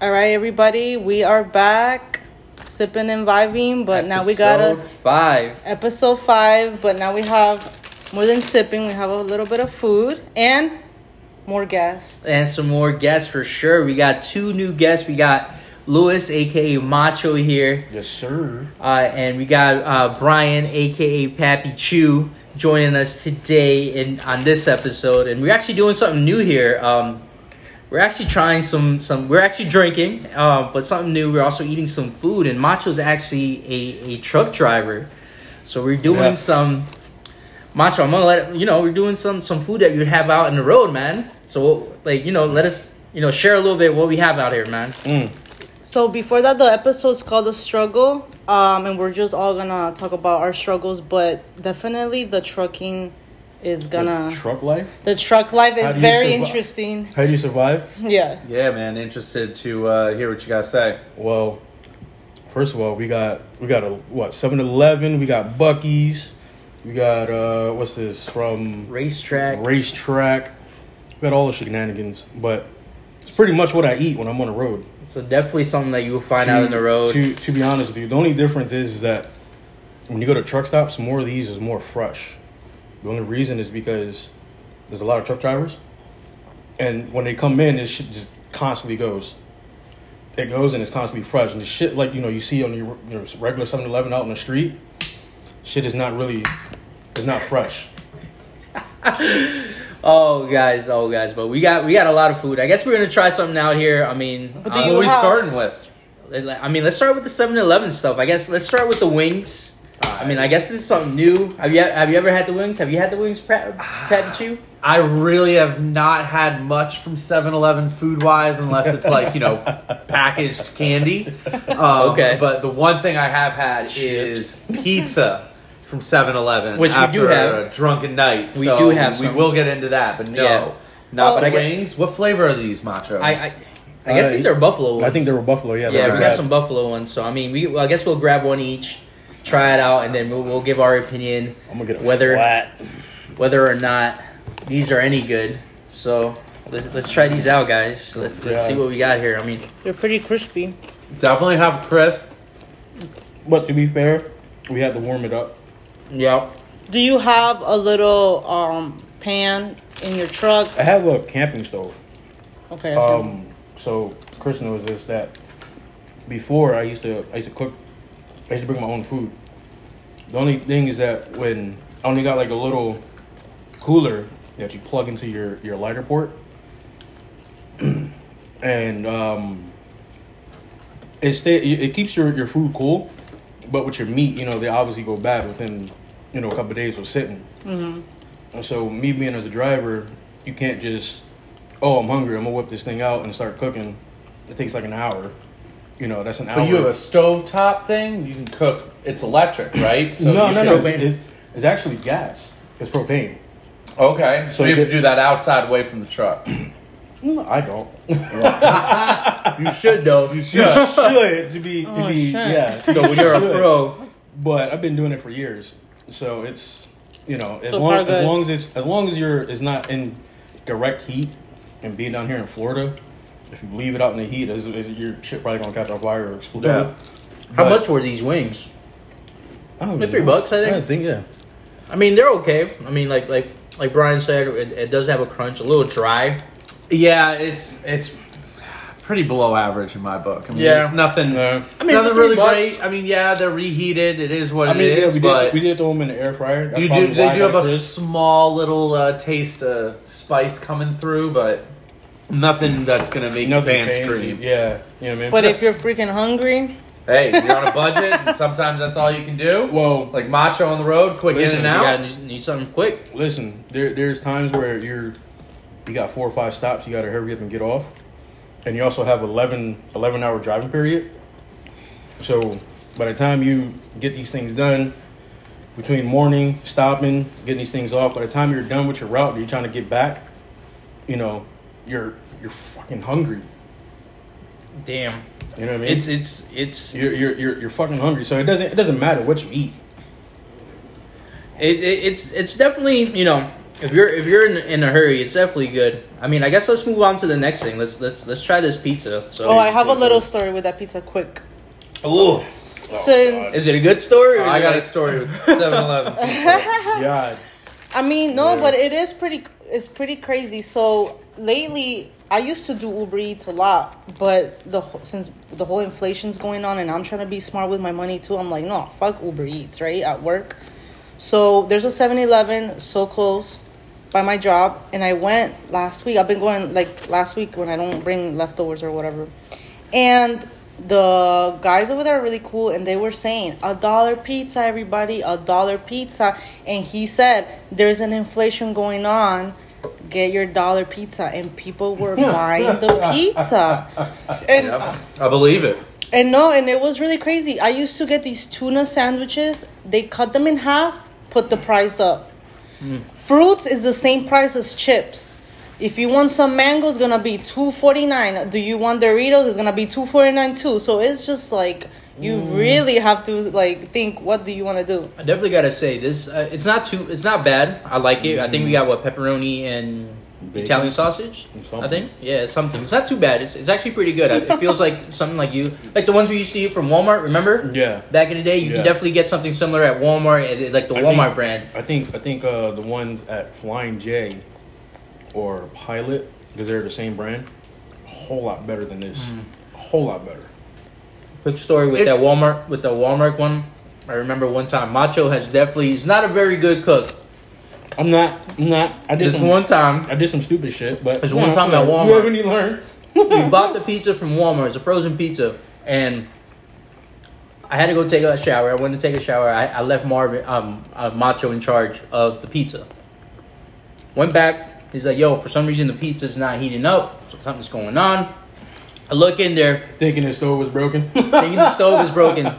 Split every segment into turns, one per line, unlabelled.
All right, everybody, we are back sipping and vibing, but now we got a
Episode five.
episode five. But now we have more than sipping. We have a little bit of food and more guests.
and some more guests for sure. We got two new guests. We got Louis, aka Macho, here,
Yes, sir.
uh, and we got uh, Brian, aka Pappy Chew, joining us today in on this episode. And we're actually doing something new here. Um, we're actually trying some some. We're actually drinking, uh, but something new. We're also eating some food. And Macho's actually a, a truck driver, so we're doing
Yeah.
some. Macho, I'm gonna let you know we're doing some some food that you'd have out in the road, man. So like you know, let us you know share a little bit what we have out here, man.
Mm.
So before that, the episode's called "The Struggle," um, and we're just all gonna talk about our struggles. But definitely, the trucking is gonna.
The truck life.
the truck life is very
survive?
interesting.
How do you survive?
Yeah.
Yeah, man. Interested to uh, hear what you guys say.
Well, first of all, we got we got a what 7-Eleven, we got Buc-ee's, we got uh what's this from
RaceTrac.
RaceTrac. We got all the shenanigans, but it's pretty much what I eat when I'm on the road.
So definitely something that you will find
to,
out in the road.
To to be honest with you, the only difference is, is that when you go to truck stops, more of these is more fresh. The only reason is because there's a lot of truck drivers, and when they come in, this shit just constantly goes. It goes and it's constantly fresh, and the shit like you know you see on your, your regular 7-Eleven out in the street, shit is not really, it's not fresh.
oh guys, oh guys, but we got we got a lot of food. I guess we're gonna try something out here. I mean,
But do
uh,
you
what are we starting with?
I mean, let's start with the 7-Eleven stuff. I guess let's start with the wings. I mean, I guess this is something new. Have you have you ever had the wings? Have you had the wings, Pat, Pat Chew?
I really have not had much from 7-Eleven food-wise, unless it's like you know packaged candy. Um,
Okay.
But the one thing I have had is pizza from 7-Eleven,
Which we
after
do have.
a drunken night.
We
So
do have
We
some.
will get into that, but no,
Yeah.
not
Oh.
the
But I get-
wings. What flavor are these, Macho?
I I, I guess
Uh,
these are buffalo ones.
I think they were buffalo. Yeah,
Yeah,
they're
we got some buffalo ones. So I mean, we well, I guess we'll grab one each, try it out, and then we'll, we'll give our opinion
I'm gonna get a
whether-
flat.
whether or not these are any good. So let's let's try these out, guys. Let's let's
Yeah.
see what we got here. I mean,
They're pretty crispy.
definitely have crisp.
But to be fair, we had to warm it up.
yeah,
Do you have a little um pan in your truck?
I have a camping stove.
Okay. okay.
Um, so Chris knows this that before I used to I used to cook. I used to bring my own food. The only thing is that when I only got like a little cooler that you plug into your your lighter port, and um, it stay it keeps your your food cool, but with your meat, you know, they obviously go bad within you know a couple of days of sitting.
hmm
And so me being as a driver, you can't just, oh, I'm hungry. I'm gonna whip this thing out and start cooking. It takes like an hour. You know, that's an hour.
But you have a stove top thing. You can cook. It's electric, right? So
no, no, no. It's, it's, it's actually gas. It's propane.
Okay, so
So
you have
it-
to do that outside, away from the truck.
I don't.
you should though. You should.
You should to be to
Oh,
be
shit.
yeah.
So when you're a pro,
But I've been doing it for years, so it's you know as
So
long as
good.
long as it's as long as you're it's not in direct heat and being down here in Florida. If you leave it out in the heat, is, is your shit probably gonna catch on fire or explode.
Yeah.
how
But-
much were these wings?
I don't
Like
really
three bucks, I think?
I think yeah.
I mean, they're okay. I mean, like like like Brian said, it, it does have a crunch, a little dry.
Yeah, it's it's pretty below average in my book. I mean,
Yeah.
there's nothing.
No.
I mean,
nothing really
bucks-
great. I mean, yeah, they're reheated. It is what
I mean,
it
yeah, we
but
did we did throw them in the air fryer. That's
you do they do have a
crisp.
small little uh, taste of spice coming through, but nothing that's gonna make
nothing
your pants
fancy.
scream.
Yeah, you know what I mean.
But if you're freaking hungry,
Hey, you're on a budget, and sometimes that's all you can do.
whoa,
Like macho on the road, quick
Listen,
in
You
and
gotta
out.
need, need something quick.
listen, there there's times where you're you got four or five stops. You got to hurry up and get off, and you also have 11, 11 hour driving period. So by the time you get these things done, between morning stopping, getting these things off, by the time you're done with your route, and you're trying to get back, you know, you're you're fucking hungry.
Damn,
You know what I mean?
it's it's it's
you're, you're you're you're fucking hungry. So it doesn't it doesn't matter what you eat.
it, it, it's it's definitely you know If you're if you're in, in a hurry, it's definitely good. I mean, I guess let's move on to the next thing. Let's let's let's try this pizza. So,
Oh, I have a little story with that pizza. Quick,
Ooh.
since
Is it a good story? Or is
I
it
got a story with 7-Eleven.
God.
I mean, no,
Yeah.
but it is pretty. It's pretty crazy. So lately, I used to do Uber Eats a lot, but the since the whole inflation's going on, and I'm trying to be smart with my money too. I'm like, no, fuck Uber Eats, right at work. So there's a 7-Eleven so close by my job, and I went last week. I've been going like last week when I don't bring leftovers or whatever, and the guys over there are really cool and they were saying a dollar pizza everybody a dollar pizza and he said there's an inflation going on get your dollar pizza and people were buying the pizza and
Yep, I believe it.
and no and it was really crazy i used to get these tuna sandwiches they cut them in half put the price up hmm. fruits is the same price as chips if you want some mango, it's gonna be two forty nine. Do you want Doritos? It's gonna be two forty nine too. So it's just like you really have to like think. What do you want to do?
I definitely gotta say this. Uh, it's not too. It's not bad. I like it. I think we got what pepperoni and
Bacon.
Italian sausage.
Something.
I think. Yeah, something. It's not too bad. It's, it's actually pretty good. It feels like something like you like the ones we used to eat from Walmart. Remember?
Yeah.
Back in the day, you
Yeah.
can definitely get something similar at Walmart, like the
I
Walmart
think-
brand.
I think I think uh, the ones at Flying J or Pilot, because they're the same brand, a whole lot better than this. A whole lot better.
Quick story with
It's-
that Walmart with the Walmart one. I remember one time Macho has definitely. He's not a very good cook.
I'm not. I'm not. I did
This
some.
one time,
I did some stupid shit, but
There's one time at Walmart.
You haven't learned.
we bought the pizza from Walmart. It's a frozen pizza, and I had to go take a shower. I went to take a shower. I, I left Marvin, um, uh, Macho in charge of the pizza. Went back. He's like, "Yo, for some reason the pizza's not heating up. So something's going on." I look in there,
Thinking the stove was broken.
thinking the stove was broken.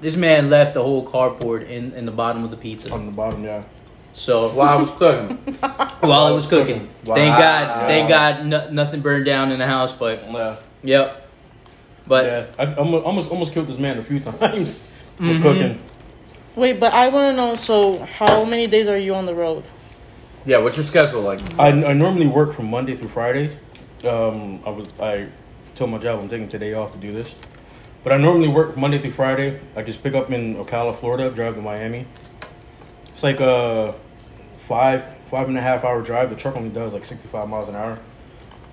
This man left the whole cardboard in, in the bottom of the pizza.
On the bottom, yeah.
So
While I was cooking.
while it was cooking, thank God, thank God, no, nothing burned down in the house. But
Yeah.
yep, but
yeah. I almost, almost almost killed this man a few times. for
Mhm.
cooking.
Wait, but I want to know. So, how many days are you on the road?
Yeah, what's your schedule like?
I, I normally work from Monday through Friday. Um, I was I told my job I'm taking today off to do this, but I normally work Monday through Friday. I just pick up in Ocala, Florida, drive to Miami. It's like a five five and a half hour drive. The truck only does like 65 miles an hour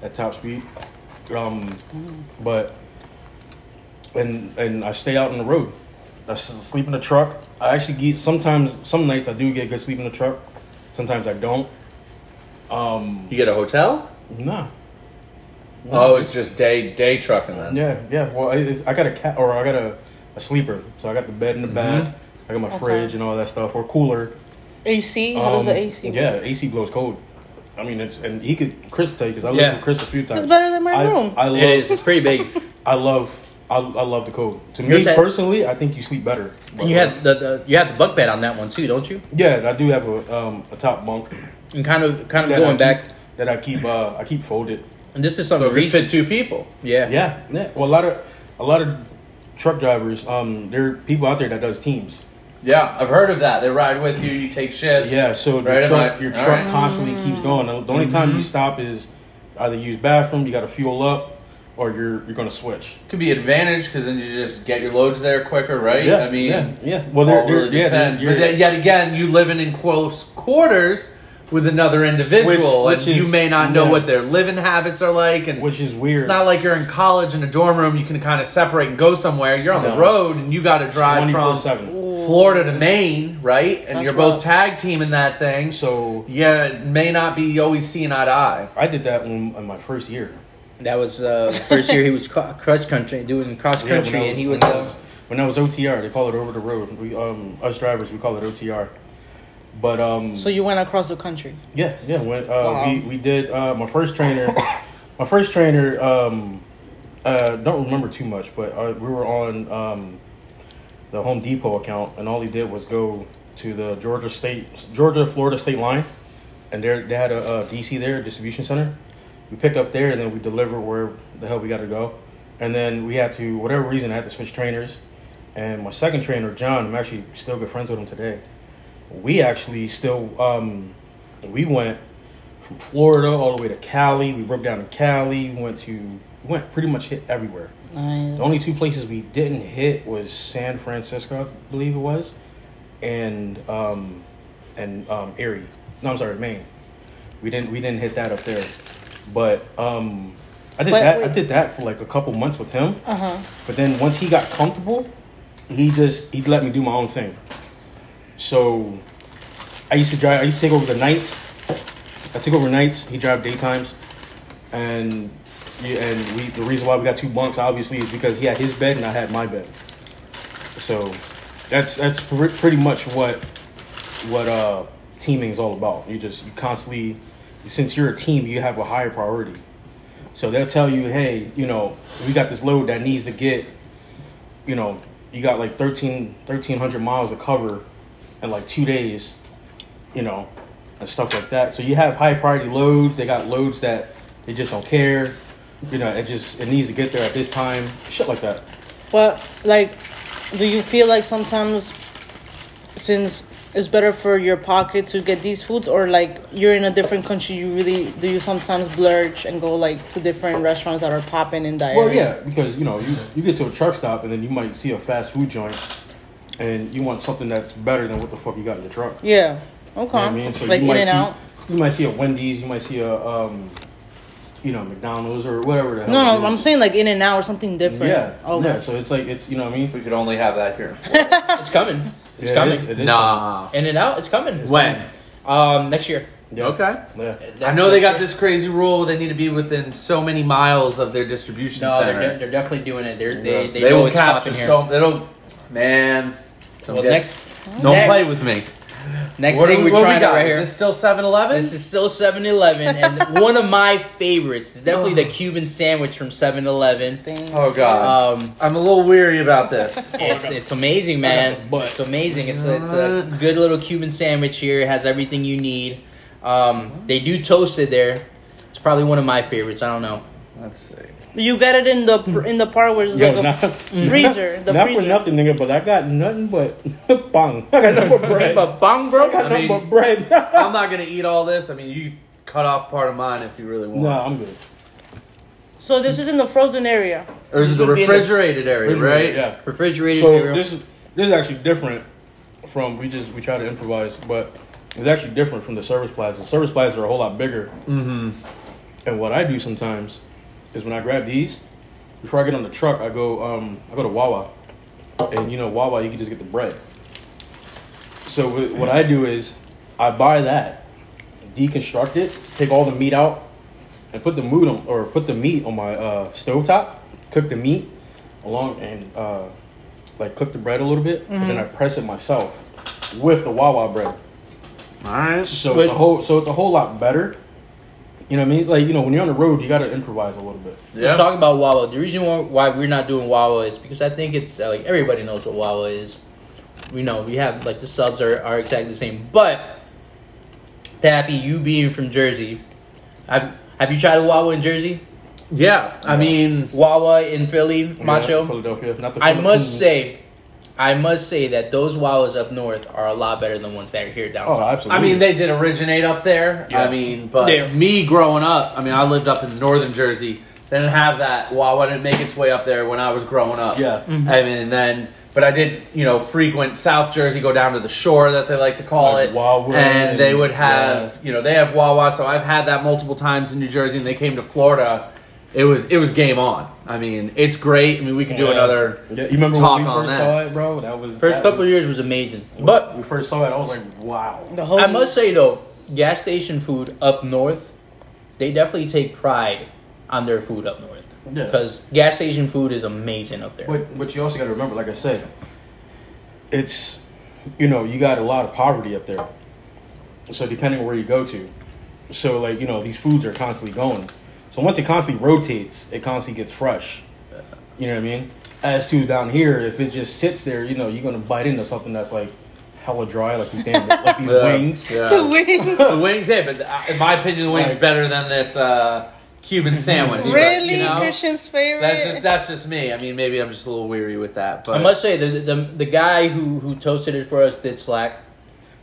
at top speed. Um, but and and I stay out on the road. I sleep in the truck. I actually get sometimes some nights I do get good sleep in the truck. Sometimes I don't. Um,
You get a hotel?
Nah.
Oh, it's just day day trucking then.
Yeah, yeah. Well, I, it's, I got a cat, or I got a, a sleeper. So I got the bed in the back. I got my
Okay.
fridge and all that stuff, or cooler.
AC? How does the
Um,
AC? work?
Yeah, AC blows cold. I mean, it's and he could Chris tell you because I
Yeah.
lived with Chris a few times.
It's better than my
I,
room.
I love.
it is. It's pretty big.
I love. I, I love the cold. To me
Yours had-
personally, I think you sleep better.
And you have the, the you have the bunk bed on that one too, don't you?
Yeah, I do have a um a top bunk
And kind of kind of
that
going
I
back.
that I keep uh I keep folded.
And this is
So
something
it could
recent.
fit two people.
Yeah.
Yeah, yeah. Well, a lot of a lot of truck drivers. Um, there are people out there that does teams.
Yeah, I've heard of that. They ride with you, you take shifts.
Yeah, so the
Right, am
truck, your truck
right.
constantly keeps going. The the only time
Mm-hmm.
you stop is either use bathroom, you got to fuel up, or you're you're gonna switch.
Could be advantage because then you just get your loads there quicker, right?
Yeah,
I mean,
yeah, yeah. Well,
all
they're, they're
really
yeah, they're,
depends.
you're-
But then, yet again, you living in close quarters with another individual,
Which- which
and you
is-
may not know
yeah.
what their living habits are like, and
which is weird.
it's not like you're in college in a dorm room. You can kind of separate and go somewhere. You're on the
No.
road, and you got to drive from
24/7.
Florida to Maine, right? And
That's
you're both
rough.
tag teaming that thing.
So
Yeah, it may not be always seeing eye to eye.
I did that when, in my first year.
That was uh, first year he was cro- cross country doing cross
Yeah, when
country, and he was.
when I
Uh,
when I was OTR. They call it over the road. We um us drivers we call it OTR. But um
So you went across the country.
Yeah, yeah. When, uh,
Wow.
we we did uh, my first trainer. my first trainer. Um, uh, don't remember too much, but uh, we were on um, the Home Depot account, and all he did was go to the Georgia State, Georgia Florida state line, and there they had a, a DC there, a distribution center. We picked up there, and then we delivered where the hell we got to go, and then we had to whatever reason I had to switch trainers, and my second trainer John, I'm actually still good friends with him today we actually still um we went from Florida all the way to Cali. We broke down to Cali. We went to we went pretty much hit everywhere.
Nice.
The only two places we didn't hit was San Francisco, I believe it was, and um, and um, Erie. No, I'm sorry, Maine. We didn't we didn't hit that up there, but um, I did
Wait,
that. I did that for like a couple months with him.
Uh huh.
But then once he got comfortable, he just he let me do my own thing. So I used to drive. I used to take over the nights. I took over nights. He drive daytimes, and yeah, and we the reason why we got two bunks obviously is because he had his bed and I had my bed. So that's that's pre- pretty much what what uh teaming is all about. You just you constantly since you're a team, you have a higher priority. So they'll tell you, hey, you know, we got this load that needs to get, you know, you got like 13, 1300 miles to cover in like two days, you know, and stuff like that. So you have high priority loads. They got loads that they just don't care. You know, it just it needs to get there at this time. Shit like that.
But like, do you feel like sometimes, since it's better for your pocket to get these foods, or like you're in a different country, you really do you sometimes blurch and go like to different restaurants that are popping in that
Well,
area?
yeah, because you know you, you get to a truck stop and then you might see a fast food joint, and you want something that's better than what the fuck you got in your truck.
Yeah. Okay.
You know I mean? So
like
you
in
might
and
see,
out.
You might see a Wendy's, you might see a um, you know, McDonald's or whatever the hell.
No, no. I'm saying like in and out or something different.
Yeah.
Okay.
Yeah. So it's like it's you know what I mean.
If we could only have that here.
It's coming. It's
Yeah,
coming.
is- it is
nah.
In and out. It's coming. It's
When?
coming. Um, next year.
Yeah.
Okay.
Yeah.
I know they got this crazy rule. They need to be within so many miles of their distribution
No,
center.
they're, they're definitely doing it. They're,
Yeah.
they they,
they will capture
popping here.
so. It'll, man.
well,
Don't
next,
Don't
next,
play with me.
Next
what
thing
do
we're
we, what we
trying
got?
right
Is
here.
this still 7-Eleven?
This is still 7-Eleven, and one of my favorites is definitely the Cuban sandwich from 7-Eleven.
Oh god,
Um,
I'm a little weary about this.
it's it's amazing, man.
But-
It's amazing. It's a, it's a good little Cuban sandwich here. It has everything you need. Um, they do toast it there. It's probably one of my favorites. I don't know.
Let's see.
You get it in the in the part where it's
Yo,
like a
not-
freezer. The
Not
freezer.
for nothing, nigga, but I got nothing but bong. I got nothing but bread.
But bong, bro.
got
I
nothing
mean-
but bread.
I'm not gonna eat all this. I mean, you cut off part of mine if you really want.
no, I'm good.
So this is in the frozen area.
Or is it the
would be the-
refrigerated area, right?
Yeah.
Refrigerated.
So
area.
this is this is actually different from we just we try to improvise, but it's actually different from the service plaza. Service plazas are a whole lot bigger.
Mm-hmm.
And what I do sometimes is when I grab these, before I get on the truck, I go um I go to Wawa, and you know Wawa you can just get the bread. So wh- what I do is I buy that, deconstruct it, take all the meat out, and put the meat on or put the meat on my uh, stovetop, cook the meat along and uh, like cook the bread a little bit, and then I press it myself with the Wawa bread.
All right.
So
But-
it's a whole so it's a whole lot better. You know what I mean? Like you know when you're on the road, you got to improvise a little bit.
We're
Yeah.
talking about Wawa. The reason why- why we're not doing Wawa is because I think it's like everybody knows what Wawa is. We know we have like the subs are, are exactly the same. But Pappy, you being from Jersey, have have you tried a Wawa in Jersey?
Yeah. I mean,
Wawa in Philly, Macho.
Yeah, Philadelphia. Not the
I must say, I must say that those Wawas up north are a lot better than the ones that are here down
Oh,
south.
absolutely.
I mean, they did originate up there.
Yeah.
I mean, but
Yeah.
me growing up, I mean, I lived up in northern Jersey. They didn't have that. Wawa didn't make its way up there when I was growing up.
Yeah.
Mm-hmm.
I mean, and then, but I did, you know, frequent South Jersey, go down to the shore that they like to call
Like
it,
Wawa
and they would have, you know, they have Wawa. So I've had that multiple times in New Jersey, and they came to Florida. It was it was game on. I mean, it's great. I mean, we could do
Yeah.
another.
Yeah, you remember
talk
when we
on
first
that.
saw it, bro? That was
First
that
couple
was,
of years was amazing,
But
but
we first saw it, I was like, wow.
The whole
I must say though, gas station food up north, they definitely take pride on their food up north.
Yeah.
Because gas station food is amazing up there.
But but you also got to remember, like I said, it's you know you got a lot of poverty up there. So depending on where you go to, so like you know these foods are constantly going. So once it constantly rotates, it constantly gets fresh. You know what I mean? As to down here, if it just sits there, you know you're gonna bite into something that's like hella dry, like these damn, like these
Yeah.
wings.
the
Yeah.
wings.
the wings, yeah, but uh, in my opinion, the wings
Like-
better than this uh, Cuban sandwich. but,
Really,
you know,
Christian's favorite.
That's just that's just me. I mean, maybe I'm just a little weary with that. But
I must say the, the the guy who who toasted it for us did slack.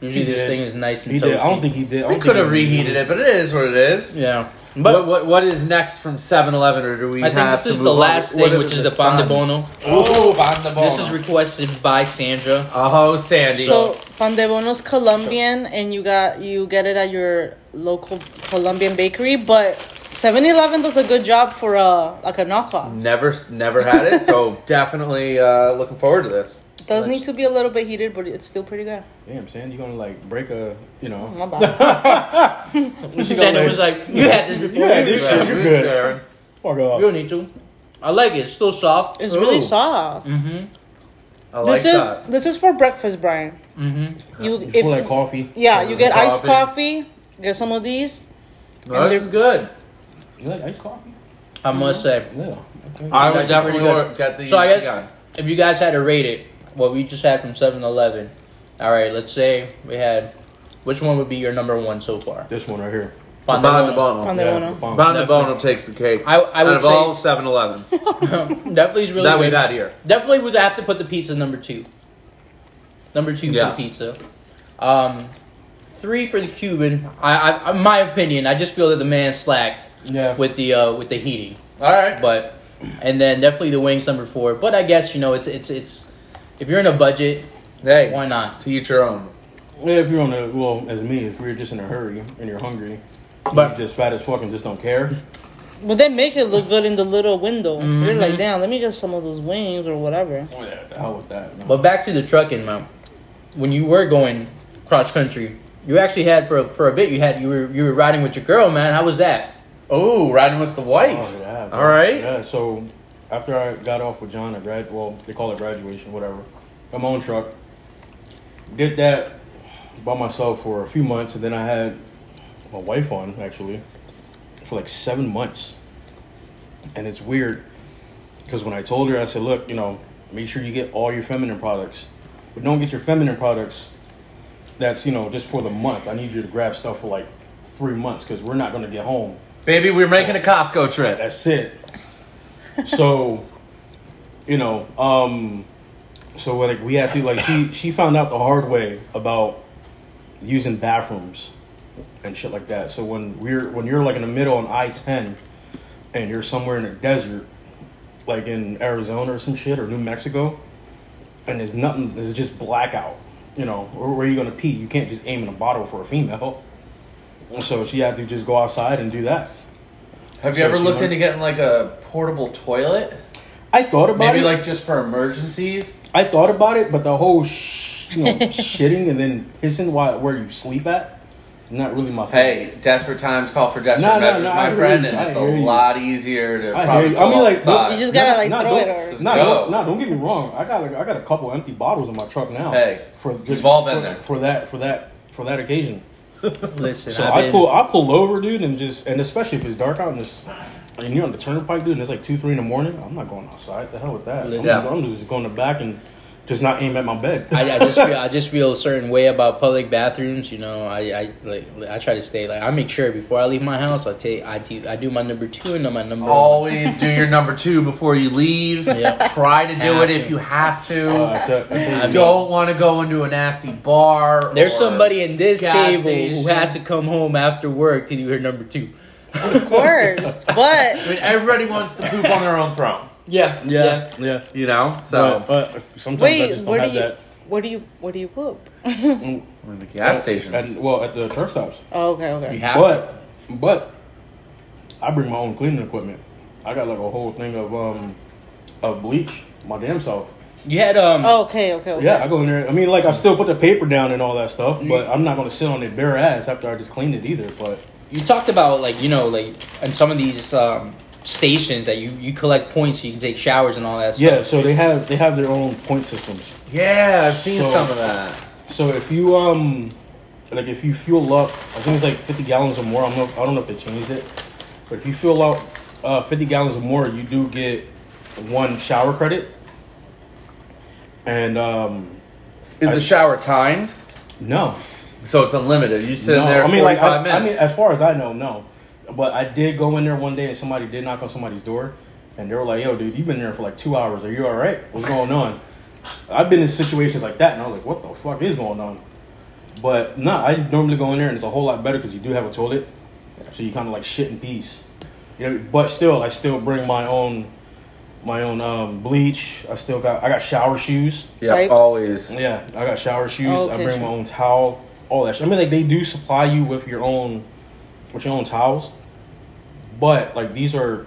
Usually
He
this
did.
thing is nice and
He
toasty.
did. I don't think he did. I
We could have reheated it, but it is what it is.
Yeah,
But
but
what, what, what is next from 7-Eleven, or do we
I think this
to
is the last
What
thing, which is the pan de bono.
Oh, pan de bono.
This is requested by Sandra.
oh, Sandy.
So pan de bono's Colombian, and you got you get it at your local Colombian bakery. But 7-Eleven does a good job for a like a knockoff.
never, never had it. So definitely uh, looking forward to this.
It does need to be a little bit heated, but it's still pretty good.
Damn, Sam, you're gonna like break a, you know?
My bad.
Sandra was like, "You had this before.
You had this shit. You're good.
Sharon.
Fuck
You don't need to. I like it. It's still soft.
It's really soft.
Mm-hmm.
I like
this is
that.
this is for breakfast, Brian.
Mm-hmm.
You
It's
if
for like coffee.
yeah,
This
you
is
get iced
coffee.
coffee. Get some of these.
No, this is good.
You like iced coffee?
I must say,
Yeah. Okay.
I would definitely
pretty good.
get these
So I guess-
again.
if you guys had to rate it, what we just had from 7-Eleven. All right, let's say we had. Which one would be your number one so far?
This one right here.
So
Pan de
Pan de
bono.
Bono.
Pan de
Yeah,
bono.
the bomb.
Pan de Bono takes the cake.
I I
Out
would
of all
say
7-Eleven
definitely is really
that
good.
we've had here.
Definitely would have to put the pizza number two. Number two
Yes.
for the pizza. Um, three for the Cuban. I, I, in my opinion, I just feel that the man slacked
Yeah.
with the uh, with the heating.
All right.
But and then definitely the wings number four. But I guess you know it's it's it's if you're in a budget,
Hey,
why not?
to each your own.
Yeah, if you're on a well, as me, if you're just in a hurry and you're hungry,
But-
but you're just fat as fuck and just don't care.
But they make it look good in the little window. You're
Mhm.
like, damn, let me just some of those wings or whatever.
Oh yeah, the hell with that. No.
But back to the trucking, man. When you were going cross country, you actually had for a, for a bit. You had you were you were riding with your girl, man. How was that?
Oh, riding with the wife.
Oh, yeah,
All right.
Yeah. So after I got off with John at grad, well, they call it graduation, whatever. Got my own truck. Did that by myself for a few months, and then I had my wife on actually for like seven months. And it's weird because when I told her, I said, "Look, you know, make sure you get all your feminine products, but don't get your feminine products. That's you know just for the month. I need you to grab stuff for like three months because we're not gonna get home."
Baby, we're making a Costco trip.
That's it. So, you know, um, so like we had to like she she found out the hard way about using bathrooms and shit like that. So when we're when you're like in the middle on I ten and you're somewhere in the desert, like in Arizona or some shit or New Mexico, and there's nothing, there's just blackout. You know, where are you gonna pee? You can't just aim in a bottle for a female. So she had to just go outside and do that.
Have you
So
ever looked into getting like a portable toilet?
I thought about it.
Maybe
it.
like just for emergencies.
I thought about it, but the whole sh- you know shitting and then pissing while where you sleep at, not really my thing.
Hey, desperate times call for desperate
No, no,
measures,
no,
my
I
friend,
you.
and
I
it's a
you.
lot easier to
I
probably
hear you. I mean, like,
outside.
You just gotta like
Nah,
throw
don't-
it or
Just
No,
go.
don't, no, don't get me wrong. I got a, I got a couple empty bottles in my truck now.
Hey,
for just
we've all been
for,
there.
for that for that for that occasion.
Listen,
So
I've
I
been-
pull I pull over, dude, and just and especially if it's dark out and it's and you're on the turnpike, dude, and it's like two three in the morning. I'm not going outside. The hell with that. I'm,
Listen.
I'm just going to the back and just not aim at my bed.
I, I just feel I just feel a certain way about public bathrooms. You know, I, I like I try to stay like I make sure before I leave my house I take I do I do my number two and then my number.
Always do your number two before you leave.
Yeah.
Try to do
Have
it
to.
if you have to.
Uh, I tell- I you,
I mean-
Don't want to go into a nasty bar.
There's
or
somebody in this table
station.
who has to come home after work to do her number two.
of course. But
I mean, everybody wants to poop on their own throne.
Yeah,
yeah, yeah.
You know, so
but, but sometimes I just don't
where do
have
you
that.
where do you where do you poop?
in the gas
At-
stations.
at- well, at the truck stops.
Oh, okay,
You
okay.
have
But but I bring my own cleaning equipment. I got like a whole thing of um of bleach, my damn self.
you had um.
Oh, okay, okay, okay.
Yeah, I go in there. I mean, like I still put the paper down and all that stuff, but I'm not gonna sit on it bare ass after I just cleaned it either. But
You talked about like you know like in some of these um, stations that you you collect points so you can take showers and all that.
yeah, so they have they have their own point systems.
yeah, I've seen
So-
some of that.
So if you um like if you fuel up, I think it's like 50 gallons or more. I don't know. I don't know if they changed it, but if you fill up uh, 50 gallons or more, you do get one shower credit. And um
Is
I-
the shower timed?
no,
So it's unlimited. You sit in there
I mean, like
45
I, I mean,
minutes.
as far as I know, no. But I did go in there one day and somebody did knock on somebody's door, and they were like, "Yo, dude, you've been there for like two hours. Are you all right? What's going on?" I've been in situations like that, and I was like, "What the fuck is going on?" But no, I normally go in there and it's a whole lot better because you do have a toilet, so you kind of like shit in peace. You know, but still, I still bring my own, my own um, bleach. I still got I got shower shoes.
Yeah,
Pipes.
always.
Yeah, I got shower shoes.
Oh,
I
okay,
bring my own towel. All that. Shit. I mean, like they do supply you with your own, with your own towels, but like these are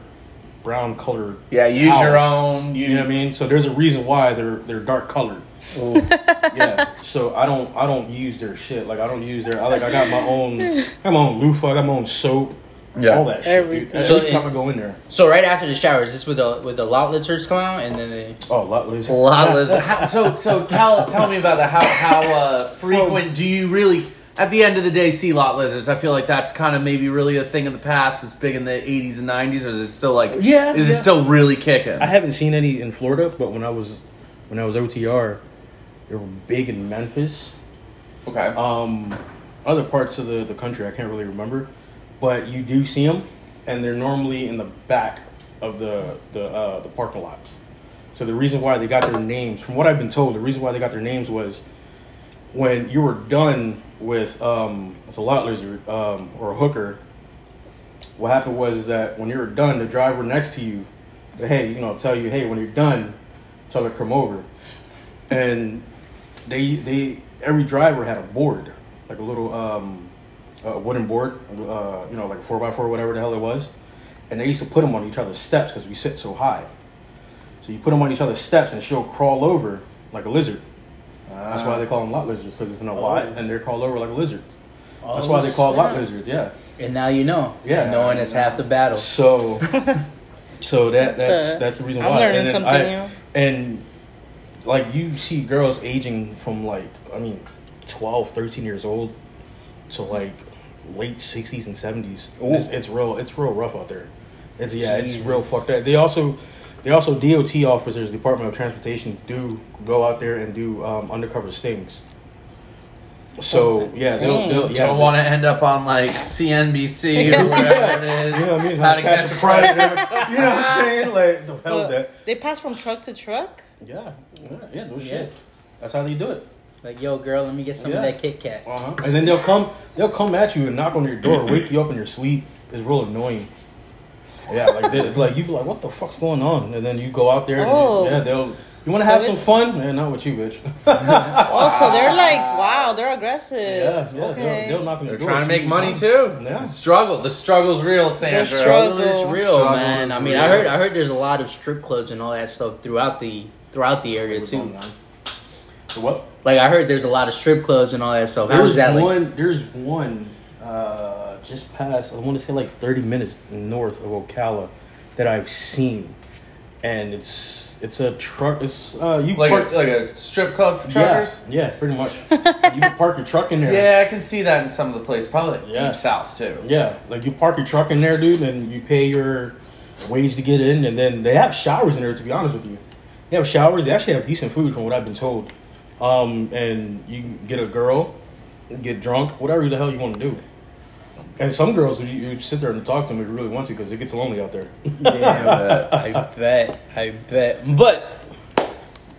brown colored.
Yeah, use your own.
You know what I mean? So there's a reason why they're they're dark colored.
Ooh.
yeah. So I don't I don't use their shit. Like I don't use their. I like I got my own. I got my own loofah. I got my own soap.
Yeah.
All that shit.
Everything.
Every
So
time
it-
I go in there.
So right after the shower, is this with the with the lot litzers come out and then they
Oh, lot lizard.
Lot lizard. How- so so tell tell me about that. How how uh, frequent do you really? At the end of the day, see lot lizards. I feel like that's kind of maybe really a thing in the past. It's big in the '80s and '90s, or is it still like?
Yeah,
Is it still really kicking?
I haven't seen any in Florida, but when I was when I was OTR, they were big in Memphis.
Okay.
Um, other parts of the, the country I can't really remember, but you do see them, and they're normally in the back of the the uh, the parking lots. So the reason why they got their names, from what I've been told, the reason why they got their names was when you were done with um, with a lot lizard um, or a hooker. What happened was is that when you're done, the driver next to you, hey, you know, tell you, hey, when you're done, tell her come over, and they they every driver had a board, like a little um, a wooden board, uh, you know, like a four x four, whatever the hell it was, and they used to put them on each other's steps because we sit so high. So you put them on each other's steps, and she'll crawl over like a lizard. That's why they call them lot lizards because it's in a oh. lot, and they're crawled over like a lizard. That's oh, why they call it lot lizards. Yeah.
and now you know.
Yeah.
knowing is half the battle.
So, so that that's
The-
that's the reason
I'm
why.
learning
and
something
I-
new.
And like you see girls aging from like I mean 12, 13 years old to like late 60s and 70s. It's, it's real it's real rough out there. It's yeah, it's real fucked up. They also they also DOT officers, Department of Transportation, do go out there and do um, undercover stings. So yeah, they'll, they'll yeah.
Don't want to end up on like CNBC or whatever it is.
You know what I mean?
How to catch a predator.
you know what I'm saying? Like the hell with that.
They pass from truck to truck.
Yeah, yeah, yeah, no shit. That's how they do it.
Like, yo, girl, let me get some
Yeah.
of that Kit Kat.
Uh-huh. And then they'll come, they'll come at you and knock on your door, wake you up in your sleep. It's real annoying. Yeah, like this. It's like you be like, "What the fuck's going on?" And then you go out there. And
Oh.
yeah, they'll. You want to
So
have
it-
some fun? Man, not with you, bitch.
Oh, so they're like, wow, they're aggressive.
yeah, yeah.
okay.
They'll, they'll knock on
They're
door.
trying to make money
times.
too.
Yeah.
The struggle. The struggle's real, Sandra.
The struggle.
It's real,
Struggle
man.
is
I mean,
real.
I heard I heard there's a lot of strip clubs and all that stuff throughout the throughout the area too.
So what?
Like I heard there's a lot of strip clubs and all that stuff. How
There's
was that like?
one. There's one uh, just past. I want to say like 30 minutes north of Ocala that I've seen, and it's it's a truck. It's uh, you
Like
park.
a, like a strip club for truckers.
yeah, yeah pretty much. you can park your truck in there.
Yeah. I can see that in some of the places. Probably like
Yeah.
deep south too.
Yeah, like you park your truck in there, dude, and you pay your wage to get in, and then they have showers in there. To be honest with you, they have showers. They actually have decent food, from what I've been told. Um, and you get a girl, get drunk, whatever the hell you want to do. And some girls, you, you sit there and talk to them if you really want to, because it gets lonely out there.
Yeah, I bet, I bet. But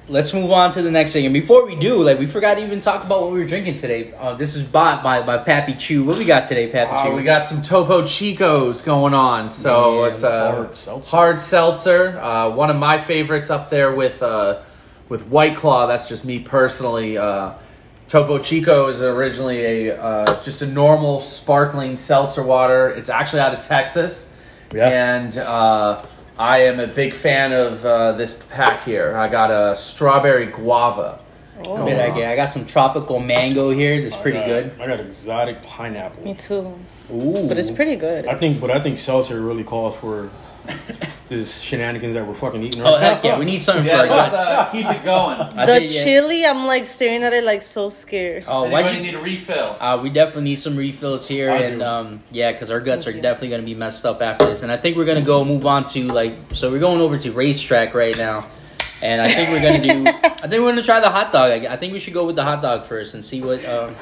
let's move on to the next thing. And before we do, like we forgot to even talk about what we were drinking today. Uh, this is bought by by Pappy Chew. What we got today, Pappy
Uh,
Chew?
we got some Topo Chicos going on. So
Yeah,
it's a
hard seltzer.
hard seltzer. Uh, one of my favorites up there with uh, with White Claw. That's just me personally. Topo Chico is originally a uh, just a normal sparkling seltzer water. It's actually out of Texas,
Yeah.
and uh, I am a big fan of uh, this pack here. I got a strawberry guava.
What did I get? I got some tropical mango here. That's pretty
got-
good.
I got exotic pineapple.
Me too.
Ooh,
But it's pretty good.
I think, but I think seltzer really calls for this shenanigans that we're fucking eating right
Oh
now.
heck yeah, we need something
Yeah,
for our
let's
guts.
uh, keep it going.
I
the
think, yeah.
chili, I'm like staring at it like so scared.
Oh, why'd
Anybody
you?
need a refill?
Uh, we definitely need some refills here,
I
and
do.
um, yeah, because our guts are
you.
definitely going to be messed up after this. And I think we're going to go move on to like, so we're going over to RaceTrac right now, and I think we're going to do. I think we're going to try the hot dog. I, I think we should go with the hot dog first and see what. Um,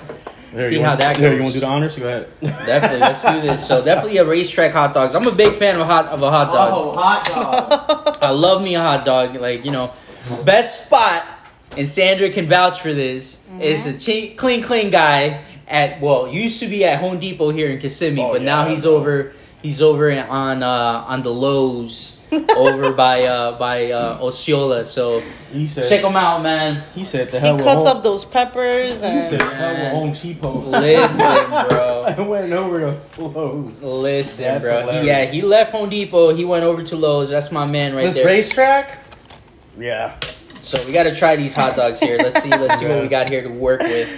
There,
See how
want-
that
there,
goes.
you want to do the honors? Go ahead.
definitely, let's do this. So definitely a RaceTrac hot dogs. I'm a big fan of hot of a hot dog.
Oh, hot dog.
I love me a hot dog. Like you know, best spot and Sandra can vouch for this, is a che- clean, clean guy at well, used to be at Home Depot here in Kissimmee,
Oh,
but now he's over. He's over on uh, on the Lowe's over by uh, by uh, Osceola. So
He said.
check them out, man.
He said the
He
hell with
cuts
home,
up those peppers
He
and
said the hell with home cheapo.
Listen, bro.
I went over to Lowe's.
Listen,
That's
bro.
Hilarious.
yeah, he left Home Depot. He went over to Lowe's. That's my man right
this
there.
RaceTrac?
Yeah.
So we got to try these hot dogs here. Let's see. Let's see what we got here to work with.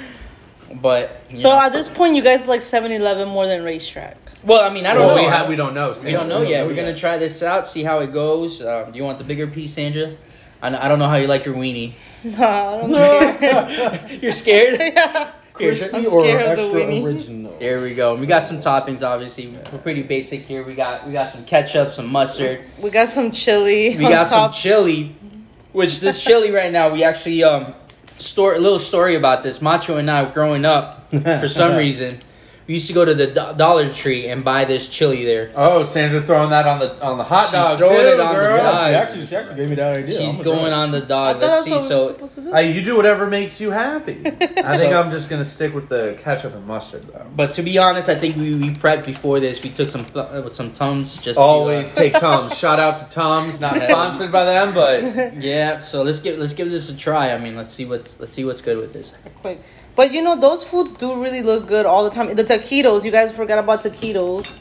But
so
know.
at this point, you guys like 7-Eleven more than RaceTrac.
well, I mean, I don't
well,
know.
we, ha- we don't know.
We don't know
We don't
yet.
know
We're gonna try this out, see how it goes. Um, do you want the bigger piece, Sandra? I, I don't know how you like your weenie.
Nah, I'm scared.
You're scared?
yeah.
Crispy
I'm
or
scared of the
extra
weenie.
original?
There we go. We got some toppings. Obviously, we're pretty basic here. We got we got some ketchup, some mustard.
We got some chili.
We
on
got some chili, which this chili right now we actually um store a little story about this. Macho and I growing up for some reason we used to go to the Do- Dollar Tree and buy this chili there.
Oh, Sandra throwing that on the on the hot
She's
dog
throwing
too,
it on the
girl.
dog.
She actually, she actually gave me that idea.
She's
I'm
going
gonna
on the
I
dog.
thought
Let's
that's
see.
what we were
So
supposed to do.
Hey, you do whatever makes you happy. I think
So-
I'm just gonna stick with the ketchup and mustard though.
But to be honest, I think we, we prepped before this. We took some th- uh, with some tums just to, uh,
Always take Tums. Shout out to Tums. Not sponsored by them, but
yeah. So let's give let's give this a try. I mean, let's see what's let's see what's good with this.
Quick. But you know, those foods do really look good all the time. The taquitos, you guys forgot about taquitos.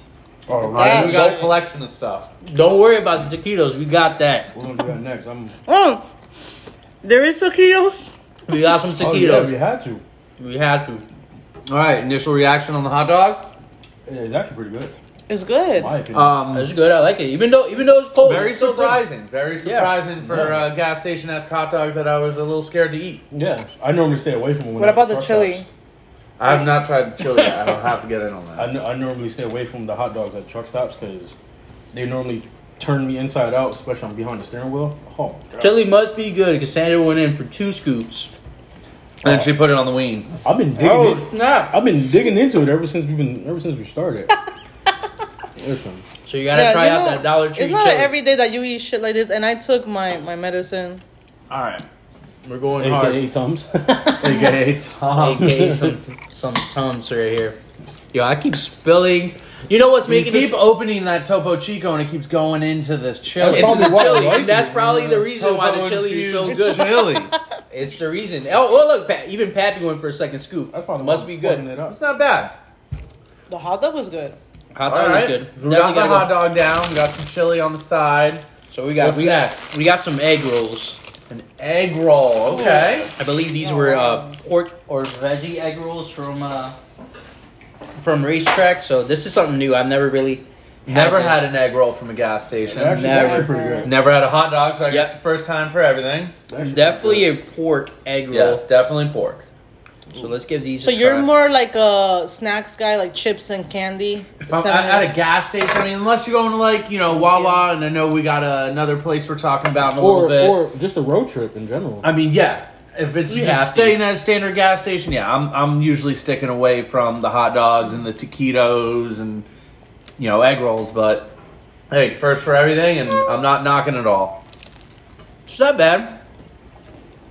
Oh, right.
we got a collection of stuff.
Don't worry about the taquitos. We got that.
We're gonna do that next. I'm.
Mm. There is taquitos.
We got some taquitos.
Oh, yeah,
taquitos.
we had to.
we had to.
All right, initial reaction on the hot dog.
It's actually pretty good.
It's good.
In my opinion.
Um,
It's good. I like it. Even though even though it's cold.
very
it's still good.
surprising. Very surprising for
Yeah.
a gas station esque hot dog that I was a little scared to eat.
yeah, I normally stay away from it. When
What about the chili?
stops.
I have not tried the chili. I don't have to get in on that.
n- I normally stay away from the hot dogs at truck stops because they normally turn me inside out, especially I'm behind the steering wheel. Oh, God.
Chili must be good because Sandra went in for two scoops.
And then she put it on the wing.
I've been digging
Oh
it.
snap!
I've been digging into it ever since we've been ever since we started. Listen,
So you gotta
Yeah,
try
you
out
know,
that Dollar Tree
It's not
chili.
every day that you eat shit like this. And I took my my medicine.
All right, we're going
AKA Tums.
AKA Tom.
hard. AKA some some tums right here. Yo, I keep spilling. You know what's
You
making
keep
this?
opening that Topo Chico and it keeps going into this chili.
That's probably
the chili,
like
that's probably the reason why the chili is so good.
Chili.
It's the reason. Oh, well, look, Pat, even Pappy went for a second scoop.
That's probably
Must be good.
fucking It up.
It's not bad.
The hot dog was good.
Hot dog
right.
is good.
We
Definitely
got the
gotta go.
hot dog down. We got some chili on the side.
So we got
What's
we got we got some egg rolls.
An egg roll. Okay.
I believe these were uh, pork or veggie egg rolls from uh, from RaceTrac. So this is something new. I've never really
Never had an egg roll from a gas station.
They're actually,
Never.
they're actually pretty good.
Never had a hot dog, so I
Yep.
guess the first time for everything.
They're actually
Definitely a pork egg roll.
Yes, definitely pork.
So let's give these.
So
a
you're
try.
more like a snacks guy, like chips and candy.
If I'm at, at a gas station, I mean, unless you're going to like you know Wawa, and I know we got uh, another place we're talking about in a
good.
little
Or,
bit.
or just a road trip in general.
I mean, yeah. If it's
You
just
have to.
staying at a standard gas station, yeah, I'm I'm usually sticking away from the hot dogs and the taquitos and you know egg rolls. But hey, first for everything, and I'm not knocking it all.
It's not bad.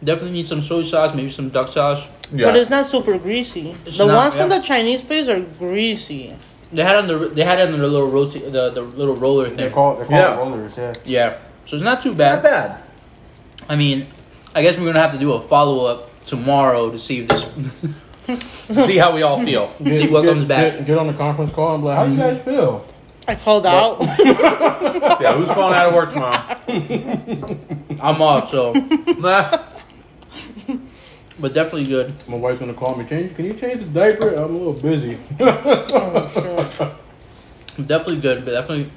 Definitely need some soy sauce, maybe some duck sauce. Yeah.
But it's not super greasy.
It's
the
not,
ones from the Chinese place are greasy.
They had on the they had it on the little roti- the the little roller
They're
thing.
called, they're called
Yeah.
rollers, yeah.
Yeah, so it's not too bad.
not
bad.
bad.
I mean, I guess we're gonna have to do a follow up tomorrow to see if this
See how we all feel.
See what comes back.
Get, get on the conference call and be like, how you guys feel?
I called out.
yeah, who's going out of work tomorrow?
I'm off. So,
Nah.
But definitely good.
My wife's gonna call me. Change? Can you change the diaper? I'm a little busy.
oh, sure.
Definitely good, but definitely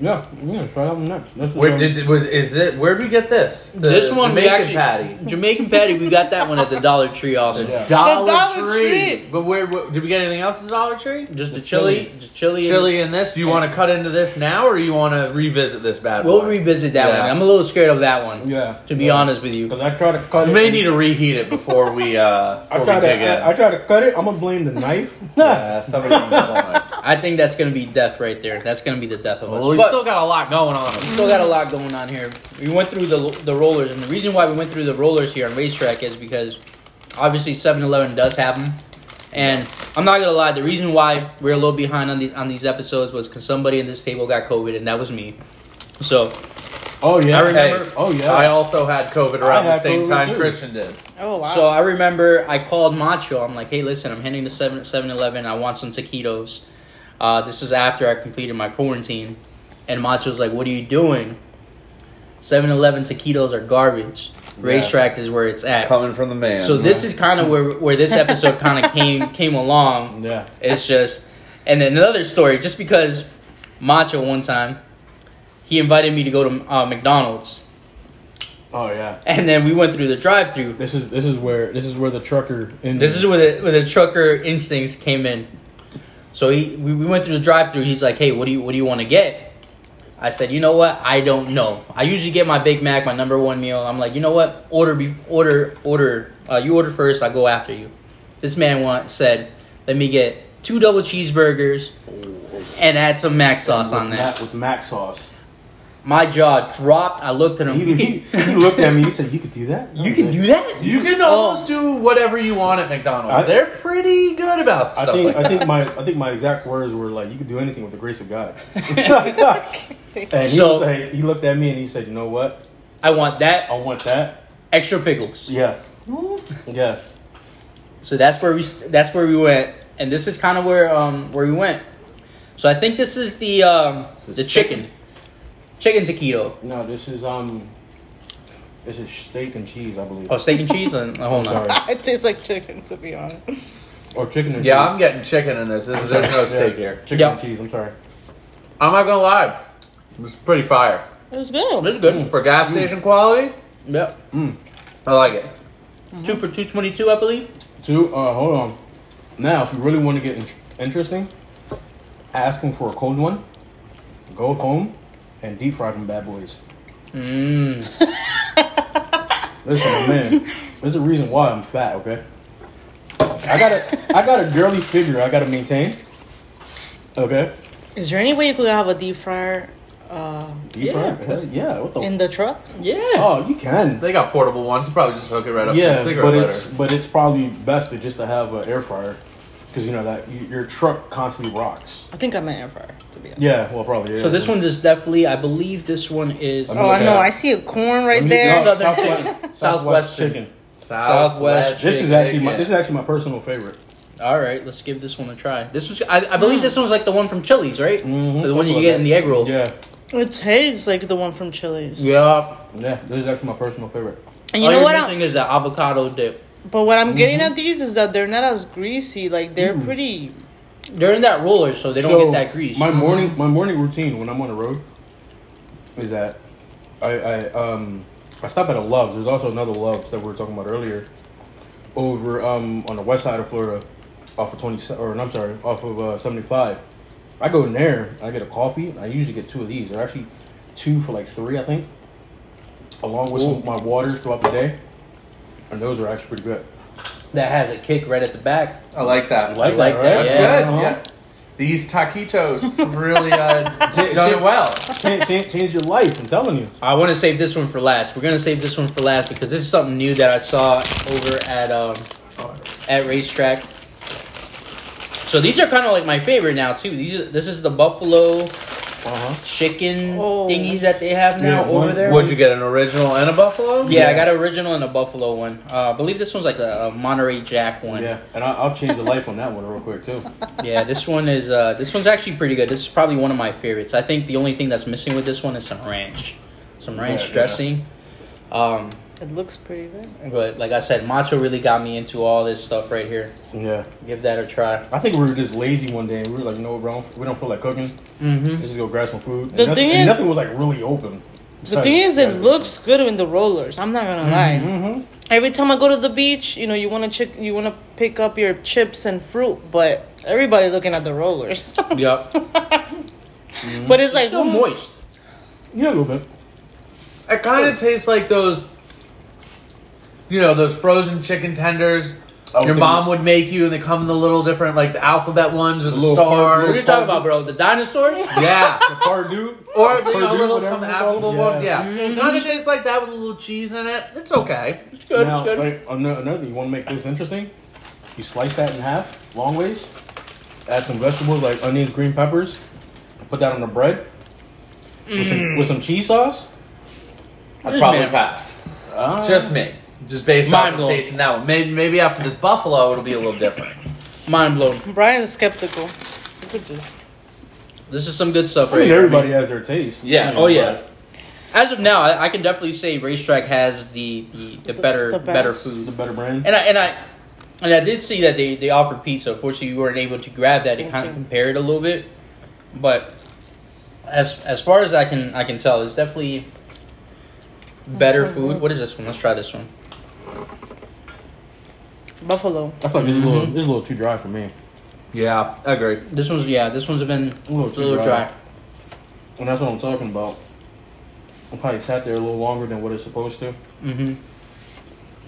yeah, yeah. Try that one next. This is,
Where
um,
did was is it? Where did we get this? The
this one we
Jamaican
actually
patty.
Jamaican patty. We got that one at the Dollar Tree also.
Yeah.
Dollar,
The Dollar
Tree.
Tree.
But where, where did we get anything else at the Dollar Tree?
Just the
The
chili,
chili.
just chili, and-
Chili in this. Do you want to cut into this now, or you want to revisit this bad one?
We'll
boy?
revisit that
Yeah.
one. I'm a little scared of that one.
Yeah.
To be
yeah.
honest with you,
Because I try to cut
You
it.
may need to reheat it before we uh
I
before
try
we
to.
dig in.
I, I try to cut it. I'm gonna blame the knife.
yeah, somebody needs to
I think that's gonna be death right there. That's gonna be the death of us.
Well, we
But-
still got a lot going on.
We still got a lot going on here. We went through the the rollers, and the reason why we went through the rollers here on RaceTrac is because obviously 7-Eleven does have them. And I'm not gonna lie, the reason why we're a little behind on these on these episodes was because somebody in this table got COVID, and that was me. So
Oh yeah,
I remember-
Hey,
Oh yeah.
I also had COVID
I
around the same
COVID
time
too.
Christian did.
Oh wow.
So I remember I called Macho. I'm like, hey, listen, I'm heading to 7 Eleven. I want some taquitos. Uh, this is after I completed my quarantine. And Macho's like, what are you doing? 7 Eleven taquitos are garbage. RaceTrac is where it's at.
Coming from the man.
So this is kind of where where this episode kind of came came along.
yeah.
It's just, and then another story, just because Macho one time, he invited me to go to uh, McDonald's,
Oh yeah.
and then we went through the drive-through.
This is this is where this is where the trucker. In
This is where the, where the trucker instincts came in. So he, we, we went through the drive-through. He's like, "Hey, what do you what do you want to get?" I said, "You know what? I don't know. I usually get my Big Mac, my number one meal. I'm like, you know what? Order, be, order, order. Uh, you order first. I go after you." This man want, said, "Let me get two double cheeseburgers and add some mac sauce on
Mac,
that."
with mac sauce.
My jaw dropped. I looked at him.
He, he, he looked at me. He said, "You could do that.
you can do that?
you can almost do whatever you want at McDonald's.
I-
They're pretty good about
I
stuff
think
like
I
that.
think my I think my exact words were like, "You could do anything with the grace of God." and he
So-
was like, he looked at me and he said, "You know what?
I want that
I want that.
extra pickles."
Yeah, yeah.
So that's where we that's where we went, and this is kind of where um where we went. So I think this is the um
This is
the chicken, chicken taquito.
No, this is um, this is steak and cheese, I believe.
Oh, steak and cheese. And, oh, hold on.
Sorry,
it tastes like chicken to be honest.
or chicken and
Yeah,
cheese.
I'm getting chicken in this. this is, there's no
Yeah,
steak here.
Chicken
Yep.
and cheese. I'm sorry.
I'm not gonna lie. It's pretty fire.
It was good.
This is good.
For gas station quality,
Yep.
I like it.
Two for two twenty two, I believe.
Two. Uh, hold on. Now, if you really want to get in- interesting, ask them for a cold one. Go home and deep fry them bad boys.
Mmm.
Listen, man. There's a reason why I'm fat. Okay. I got a I got a girly figure. I got to maintain. Okay.
Is there any way you could have a deep fryer uh,
Deep
Yeah.
fry? Has- Yeah. What the?
in the truck?
Yeah.
oh, you can.
They got portable ones. You probably just hook it right up to
Yeah,
the cigarette
but
lighter.
it's but it's probably best to just to have an air fryer because you know that y- your truck constantly rocks.
I think I'm an air fryer to be honest.
Yeah. Well, probably. Yeah.
So this one is definitely, I believe this one is
Oh, I
Okay.
know. I see a corn right there.
no,
Southern
Southwest,
chicken.
Southwest
Southwestern.
chicken.
Southwest
This is actually my this is actually my personal favorite.
All right, let's give this one a try. This was, I, I believe hmm. this one was like the one from Chili's, right?
Mhm,
The one you get
like
in the egg roll.
Yeah,
It tastes like the one from Chili's.
Yeah.
yeah. This is actually my personal favorite.
And you
All
know what? I'm-
is the avocado dip.
but what I'm getting mm-hmm. at these is that they're not as greasy. Like they're mm. pretty.
They're in that roller, so they don't
So,
get that grease.
My morning my morning routine when I'm on the road is that I, I um I stop at a Love's. There's also another Love's that we were talking about earlier over um on the west side of Florida, off of twenty se- or I'm sorry, off of uh, seventy five. I go in there. I get a coffee. I usually get two of these. They're actually two for like three, I think, along with some, my waters throughout the day, and those are actually pretty good.
That has a kick right at the back.
I like that.
Like
I like
that,
that,
right?
That's
yeah.
good.
Uh-huh.
Yeah. These taquitos really uh, done
J-
it well.
Change, change, change your life. I'm telling you.
I want to save this one for last. We're gonna save this one for last because this is something new that I saw over at um at RaceTrac. So these are kind of like my favorite now too. These are, this is the buffalo
Uh-huh.
chicken
Oh.
thingies that they have now
Yeah,
over
one-
there.
Would you get an original and a buffalo?
Yeah, I got an original and a buffalo one. Uh, I believe this one's like a, a Monterey Jack one.
Yeah, and I, I'll change the life on that one real quick too.
Yeah, this one is uh, this one's actually pretty good. This is probably one of my favorites. I think the only thing that's missing with this one is some ranch, some ranch
Yeah,
dressing. Um,
It looks pretty good.
but like I said, Macho really got me into all this stuff right here.
Yeah,
Give that a try.
I think we were just lazy one day. and We were like, you know what, bro? We don't feel like cooking.
Mm-hmm.
Let's just go grab some food. And
The
nothing,
thing
and
is-
nothing was like really open.
The thing is, it looks good in the rollers. I'm not gonna lie.
Mm-hmm.
Every time I go to the beach, you know, you want to chick, you want to pick up your chips and fruit, but everybody looking at the rollers.
Yep.
but it's like,
Still
ooh,
moist.
Yeah, a little bit.
It kind of tastes like those, you know, those frozen chicken tenders your
thinking-
mom would make you, and they come in the little different, like the alphabet ones or the,
The little
stars.
part-
What are you talking about, bro? The dinosaurs?
Yeah.
The Pardue.
Or you know,
Perdue,
little
whatever
come the
it's called.
apple one, yeah. Kind of tastes like that with a little cheese in it. It's okay.
It's good.
now,
it's good.
Like, ano- another thing, you want to make this interesting? You slice that in half, long ways. Add some vegetables like onions, green peppers. Put that on the bread with, some, with some cheese sauce.
I'd
This
probably
man-
pass.
Uh,
Just me. Just based
Mind
off of
blown.
tasting that one. Maybe, maybe after this buffalo, it'll be a little different.
Mind blown.
Brian's skeptical. You could just.
This is some good stuff
I
right
mean,
here.
everybody has their taste.
Yeah.
You know,
Oh yeah.
but
As of now, I, I can definitely say RaceTrac has the the, the,
The-
better
the best.
better
The
food.
better brand.
And I and I and I did see that they they offered pizza. Unfortunately, you weren't able to grab that to kind of
you.
compare it a little bit. But as as far as I can I can tell, it's definitely better food. What is this one? Let's try this one.
Buffalo.
I feel like this is a little,
Mhm.
this is a little too dry for me.
Yeah, I agree.
This one's yeah. This one's been
A little
it's a little
dry.
dry.
And that's what I'm talking about. I probably sat there a little longer than what it's supposed to.
Mm-hmm.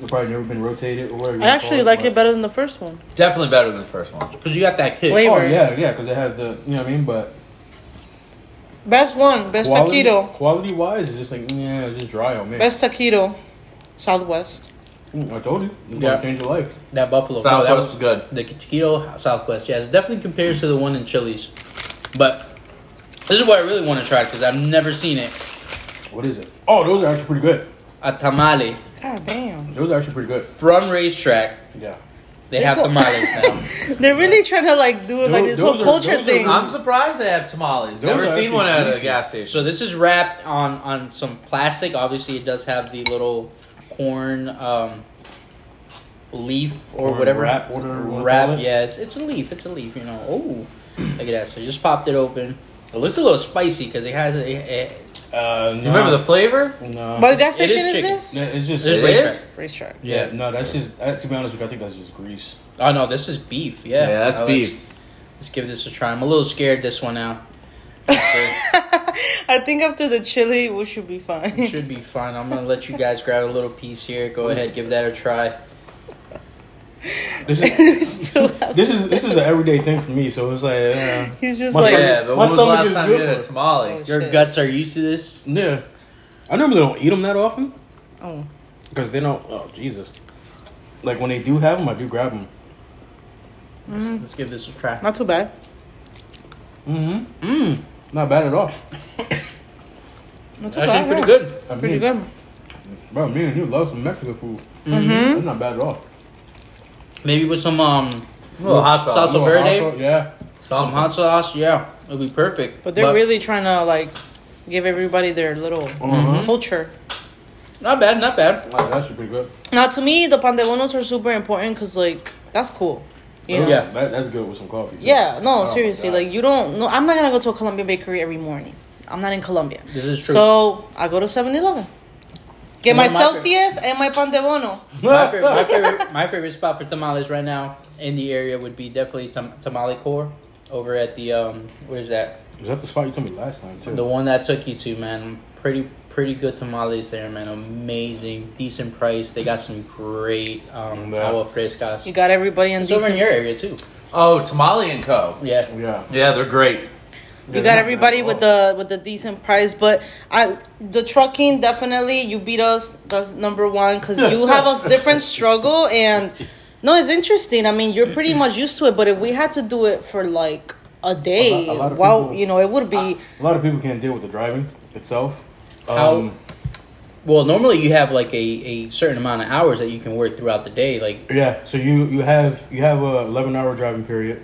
It's probably never been rotated or whatever. you
I actually
call
like
but-
it better than the first one.
Definitely better than the first one.
Because you got that kick.
Flavor.
Oh yeah, yeah, because it has the you know what I mean. But
Best one. Best
quality,
taquito.
quality wise, it's just like yeah, it's just dry on me.
Best taquito. Southwest.
I told you, it's
Yeah.
gonna change your life.
That buffalo. No,
Southwest
that
was
was
good.
the taquito Southwest. Yeah, it definitely compares to the one in Chili's. But this is what I really want to try because I've never seen it.
What is it? Oh, those are actually pretty good.
A tamale
God damn.
Those are actually pretty good.
from RaceTrac.
Yeah.
They have tamales now.
They're really trying to like do it like this whole
those are-
culture
those are
thing.
I'm surprised they have tamales.
Those
Never seen
actually
one at a gas station.
So this is wrapped on on some plastic. Obviously, it does have the little corn um, leaf or
Corn
whatever
wrap, whatever you
wrap. Yeah, it's it's a leaf. It's a leaf. You know. Oh, look at that. So you just popped it open. It looks a little spicy because it has a, a,
Uh,
you remember the flavor?
No.
But gas
It is
station is,
chicken.
this?
Yeah, it's just.
This is
It
RaceTrac.
is?
RaceTrac.
yeah, no, that's just. Uh, to be honest with you, I think that's just grease.
Oh no, this is beef. Yeah,
Yeah, that's
Now,
beef.
Let's, let's give this a try. I'm a little scared this one now.
I think after the chili, we should be
It
fine.
should be fine. I'm gonna let you guys grab a little piece here. Go ahead, give that a try.
This is.
Still
This is this is an everyday thing for me, so it's like, uh,
He's just
My
like,
stomach-
yeah, but
my
when was the last time you
good
had a tamale?
Oh,
Your
shit.
guts are used to this.
yeah. I normally don't eat them that often
oh,
because they don't. Oh Jesus! Like when they do have them, I do grab them.
Let's, let's give this a try.
not too bad.
Mm-hmm.
Mmm,
Not bad at all.
Not too
actually pretty
yeah.
good.
I
Pretty
mean,
good.
Bro, me and you love some Mexican food.
Mm-hmm.
That's not bad at all.
Maybe with some um
little hot sauce.
Salsa
Little
verde?
hot sauce, Yeah.
some
Something.
hot sauce, yeah, it'll be perfect.
But they're really trying to like give everybody their little
Uh-huh.
culture.
not bad, not bad.
Like, that should be good.
Now, to me, the pan de bonos are super important because like that's cool. You know?
Yeah.
That, that's good with some coffee. too.
Yeah, no,
Oh,
seriously. Like you don't no I'm not gonna go to a Colombian bakery every morning. I'm not in Colombia.
This is true.
So I go to 7 Eleven. Get my
my fa-
Celsius and my pan de bono.
my, favorite, my, favorite, my favorite spot for tamales right now in the area would be definitely tam- Tamale Core over at the um where's that
Was that the spot you told me last time too?
the one that took you to man pretty pretty good tamales there man amazing decent price they got some great um
Yeah.
agua frescas
You got everybody in
it's over in your area too
Oh, Tamale and Co.
yeah
yeah.
Yeah, they're great.
You got everybody with the with the decent price, but I the trucking definitely you beat us. That's number one because you have a different struggle and no, it's interesting. I mean, you're pretty much used to it, but if we had to do it for like a day,
A lot- a lot of
wow,
people-
you know, it would be.
A lot of people can't deal with the driving itself.
How-
Um,
well normally you have like a, a certain amount of hours that you can work throughout the day like
yeah, so you you have you have a 11 hour driving period.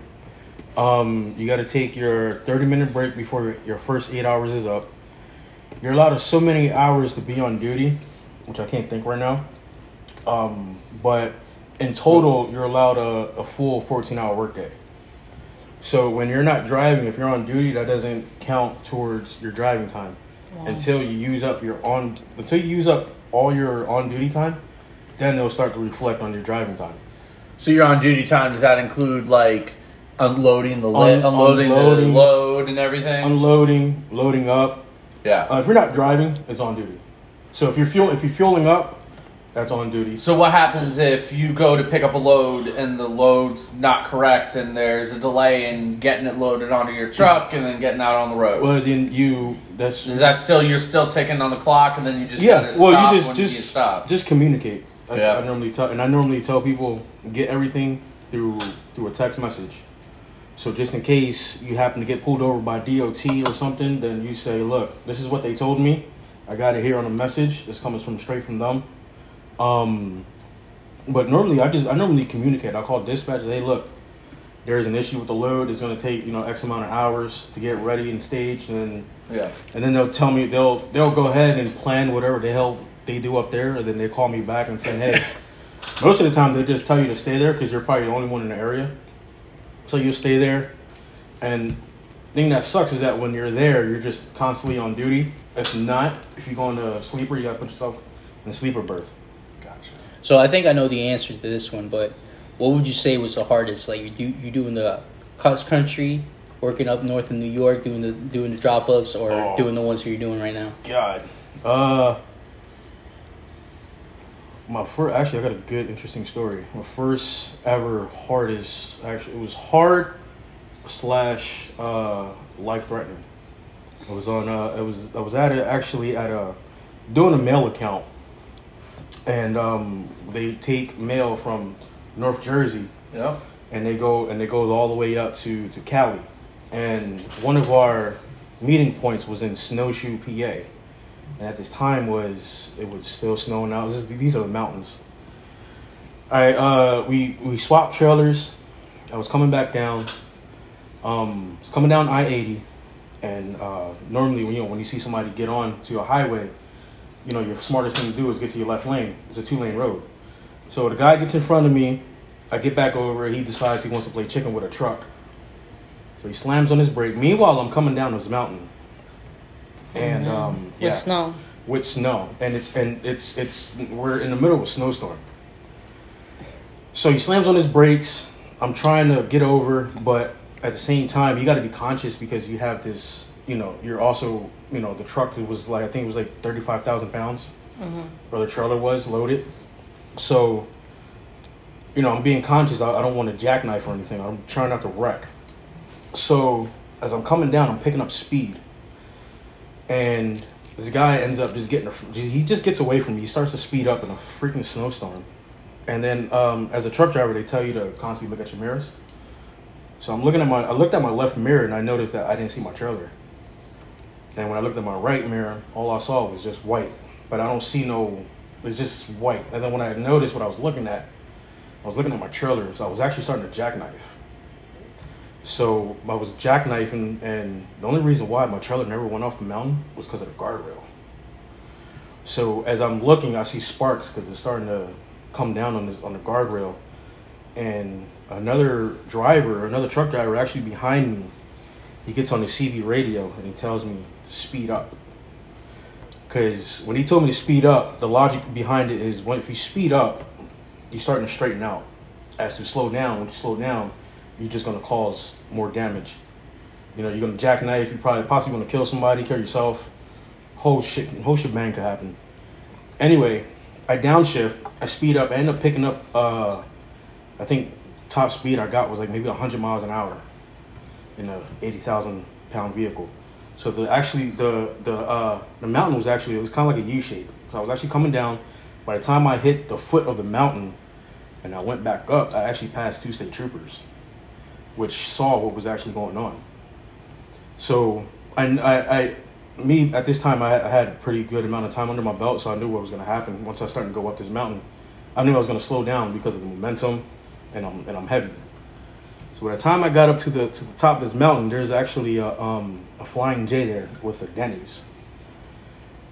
Um, you got to take your 30 minute break before your first eight hours is up. You're allowed so many hours to be on duty, which I can't think right now. Um, but in total, you're allowed a, a full 14 hour workday. So when you're not driving, if you're on duty, that doesn't count towards your driving time until you use up your on until you use up all your on duty time. Then they'll start to reflect on your driving time.
So you're on duty time. Does that include like unloading the li-
Un-
unloading,
unloading.
the load and everything?
Unloading, loading up.
yeah.
Uh, if you're not driving, it's on duty. So if you're fuel if you're fueling up, That's on duty.
So what happens if you go to pick up a load and the load's not correct and there's a delay in getting it loaded onto your truck and then getting out on the road?
Well, then you. That's
Is that still you're still ticking on the clock and then you just
yeah. Well,
stop
you just just
you stop?
just communicate. That's
Yeah.
I normally tell, and I normally tell people get everything through through a text message. So just in case you happen to get pulled over by DOT or something, then you say, "Look, this is what they told me. I got it here on a message. This comes from straight from them." Um, but normally I just I normally communicate. I call dispatch. Hey, look, there's an issue with the load. It's going to take you know X amount of hours to get ready and staged, and
yeah.
and then they'll tell me they'll they'll go ahead and plan whatever the hell they do up there, and then they call me back and say, hey. Most of the time they just tell you to stay there because you're probably the only one in the area, so you stay there. And thing that sucks is that when you're there, you're just constantly on duty. If not, if you go into a sleeper, you gotta put yourself in a sleeper berth.
So I think I know the answer to this one, but what would you say was the hardest? Like you do you doing the cross country, working up north in New York, doing the doing the drop ups, or
Oh.
doing the ones you're doing right now?
God. Uh my first actually I got a good interesting story. My first ever hardest actually it was hard slash uh life threatening. I was on uh it was I was at a, actually at a doing a mail account and um they take mail from North Jersey
Yep.
and they go and it goes all the way up to to Cali. And one of our meeting points was in Snowshoe, PA. And at this time was it was still snowing out. Is, these are the mountains. Right, uh, we we swapped trailers. I was coming back down. Um, I was coming down I eighty, and uh, normally when you know when you see somebody get on to a highway, you know your smartest thing to do is get to your left lane. It's a two lane road. So the guy gets in front of me. I get back over. He decides he wants to play chicken with a truck. So he slams on his brake. Meanwhile, I'm coming down this mountain, and um,
With
yeah,
snow.
with snow, and it's and it's it's we're in the middle of a snowstorm. So he slams on his brakes. I'm trying to get over, but at the same time, you got to be conscious because you have this. You know, you're also you know the truck it was like I think it was like thirty five thousand pounds, or the trailer was loaded. So, you know, I'm being conscious. I, I don't want to jackknife or anything. I'm trying not to wreck. So as I'm coming down, I'm picking up speed, and this guy ends up just getting. A, he just gets away from me. He starts to speed up in a freaking snowstorm, and then um, as a truck driver, they tell you to constantly look at your mirrors. So I'm looking at my. I looked at my left mirror and I noticed that I didn't see my trailer. And when I looked at my right mirror, all I saw was just white, but I don't see no. It's just white. And then when I noticed what I was looking at, I was looking at my trailer, so I was actually starting to jackknife. So I was jackknifing, and the only reason why my trailer never went off the mountain was because of the guardrail. So as I'm looking, I see sparks because it's starting to come down on this on the guardrail, and another driver, another truck driver, actually behind me, he gets on the CB radio and he tells me to speed up. Because when he told me to speed up, the logic behind it is when if you speed up, you're starting to straighten out. As to slow down, when you slow down, you're just gonna cause more damage. You know, you're gonna jackknife. You probably possibly gonna kill somebody, kill yourself. Whole shit, whole shebang could happen. Anyway, I downshift. I speed up. I end up picking up. Uh, I think top speed I got was like maybe 100 miles an hour in a 80,000 pound vehicle. So the actually the the uh, the mountain was actually it was kind of like a U shape. So I was actually coming down. By the time I hit the foot of the mountain, and I went back up, I actually passed two state troopers, which saw what was actually going on. So I, I, I me at this time I, I had a pretty good amount of time under my belt, so I knew what was going to happen once I started to go up this mountain. I knew I was going to slow down because of the momentum, and I'm and I'm heavy. So by the time I got up to the to the top of this mountain, there's actually a um, a flying J there with a Denny's.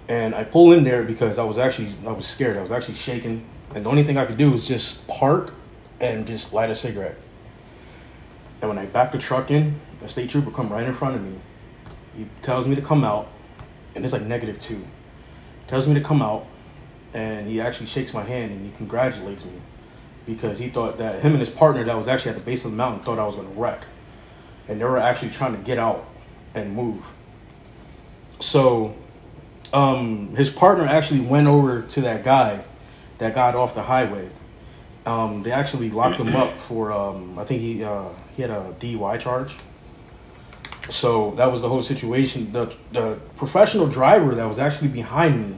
And I pull in there because I was actually I was scared. I was actually shaking, and the only thing I could do was just park and just light a cigarette. And when I back the truck in, a state trooper come right in front of me. He tells me to come out, and it's like negative two. Tells me to come out, and he actually shakes my hand and he congratulates me because he thought that him and his partner that was actually at the base of the mountain thought I was going to wreck, and they were actually trying to get out and move. So, um, his partner actually went over to that guy that got off the highway. Um, they actually locked him up for um, I think he uh, he had a DUI charge. So that was the whole situation. The the professional driver that was actually behind me,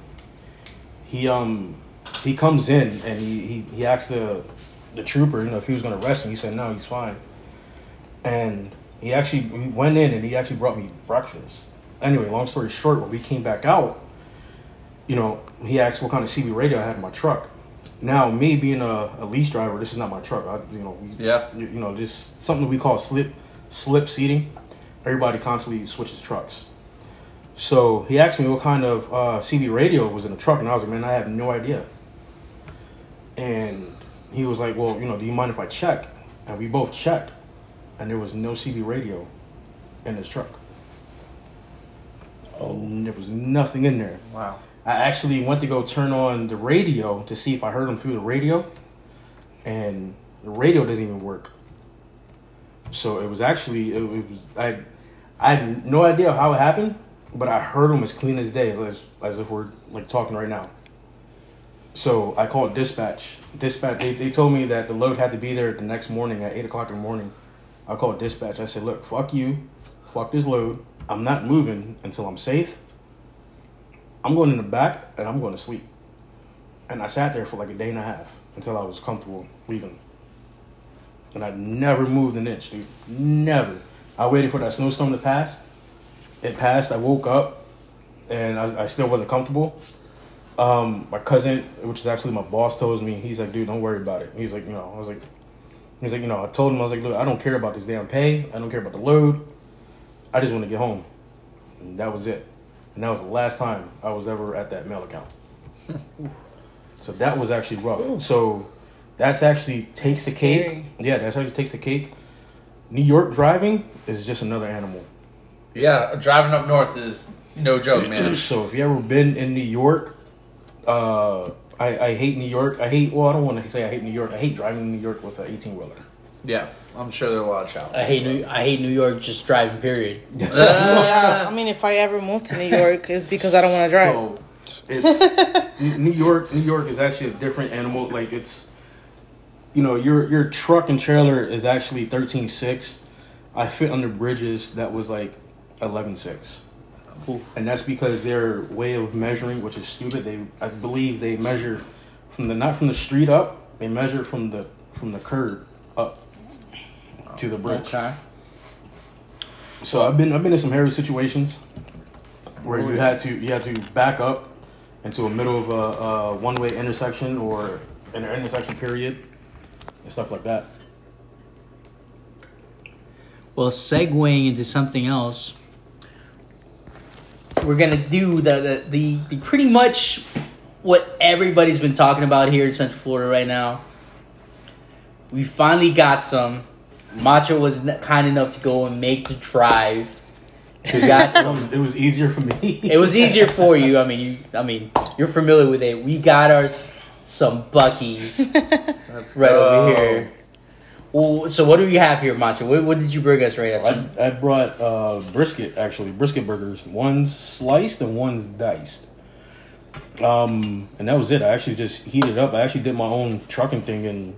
he um he comes in and he he, he asks the the trooper, you know, if he was gonna arrest me. He said no, he's fine. And he actually he went in and he actually brought me breakfast. Anyway, long story short, when we came back out, you know, he asked what kind of CB radio I had in my truck. Now, me being a, a lease driver, this is not my truck. I, you know, we,
Yeah.
you, you know, just something we call slip slip seating. Everybody constantly switches trucks. So he asked me what kind of uh, CB radio was in the truck, and I was like, man, I have no idea. And he was like, well, you know, do you mind if I check? And we both checked, and there was no CB radio in his truck. Oh, there was nothing in there.
Wow.
I actually went to go turn on the radio to see if I heard him through the radio, and the radio doesn't even work. So it was actually it, was I I had no idea how it happened, but I heard him as clean as day, as as if we're like talking right now. So I called dispatch. Dispatch they, they told me that the load had to be there the next morning at eight o'clock in the morning. I called dispatch. I said, look, fuck you, fuck this load. I'm not moving until I'm safe. I'm going in the back and I'm going to sleep. And I sat there for like a day and a half until I was comfortable leaving. And I never moved an inch, dude. Never. I waited for that snowstorm to pass. It passed. I woke up and I, I still wasn't comfortable. Um, my cousin, which is actually my boss, tells me, he's like, dude, don't worry about it. He's like, you know, I was like, he's like, you know, I told him, I was like, look, I don't care about this damn pay. I don't care about the load. I just want to get home. And that was it. And that was the last time I was ever at that mail account. so that was actually rough. So that's actually takes the cake.
Scary.
Yeah, that's actually takes the cake. New York driving is just another animal.
Yeah, driving up north is no joke, man.
So if you ever been in New York, uh, I, I hate New York. I hate. Well, I don't want to say I hate New York. I hate driving in New York with an eighteen wheeler.
Yeah, I'm sure there are a lot of challenges.
I hate New, I hate New York just driving. Period.
yeah, I mean, if I ever move to New York, it's because I don't want to drive.
So it's New York. New York is actually a different animal. Like it's, you know, your your truck and trailer is actually thirteen six. I fit under bridges that was like eleven six, and that's because their way of measuring, which is stupid. They, I believe, they measure from the not from the street up. They measure from the from the curb up to the bridge.
Okay.
So I've been I've been in some hairy situations where you had to you had to back up into a middle of a, a one way intersection or an intersection period and stuff like that.
Well, segueing into something else, we're gonna do the the, the, the pretty much what everybody's been talking about here in Central Florida right now. We finally got some. Macho was kind enough to go and make the drive. We got
It
some.
was, it was easier for me.
It was easier for you. I mean, you. I mean, you're familiar with it. We got ours some Buc-ee's
Let's
right
go.
over here. Well, so what do we have here, Macho? What, what did you bring us right at? Some,
I, I brought uh, brisket actually brisket burgers. One's sliced and one's diced. Um, and that was it. I actually just heated up. I actually did my own trucking thing, and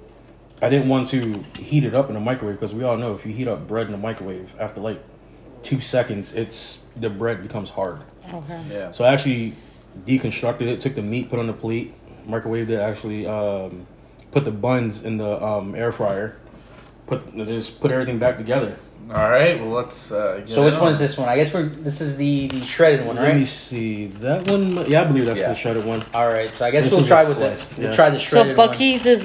I didn't want to heat it up in the microwave because we all know if you heat up bread in the microwave after like two seconds, it's the bread becomes hard.
Okay.
Yeah.
So I actually deconstructed it, took the meat, put on the plate, microwaved it. Actually, um, put the buns in the um, air fryer. Put just put everything back together.
All right. Well, let's. Uh, get
so which
in
one's
on
this one? I guess we're this is the the shredded one, right?
Let me see that one. Yeah, I believe that's
Yeah.
the shredded one.
All right. So I guess
This
we'll try with the
slice,
we'll
yeah.
try the shredded one.
So Buc-ee's is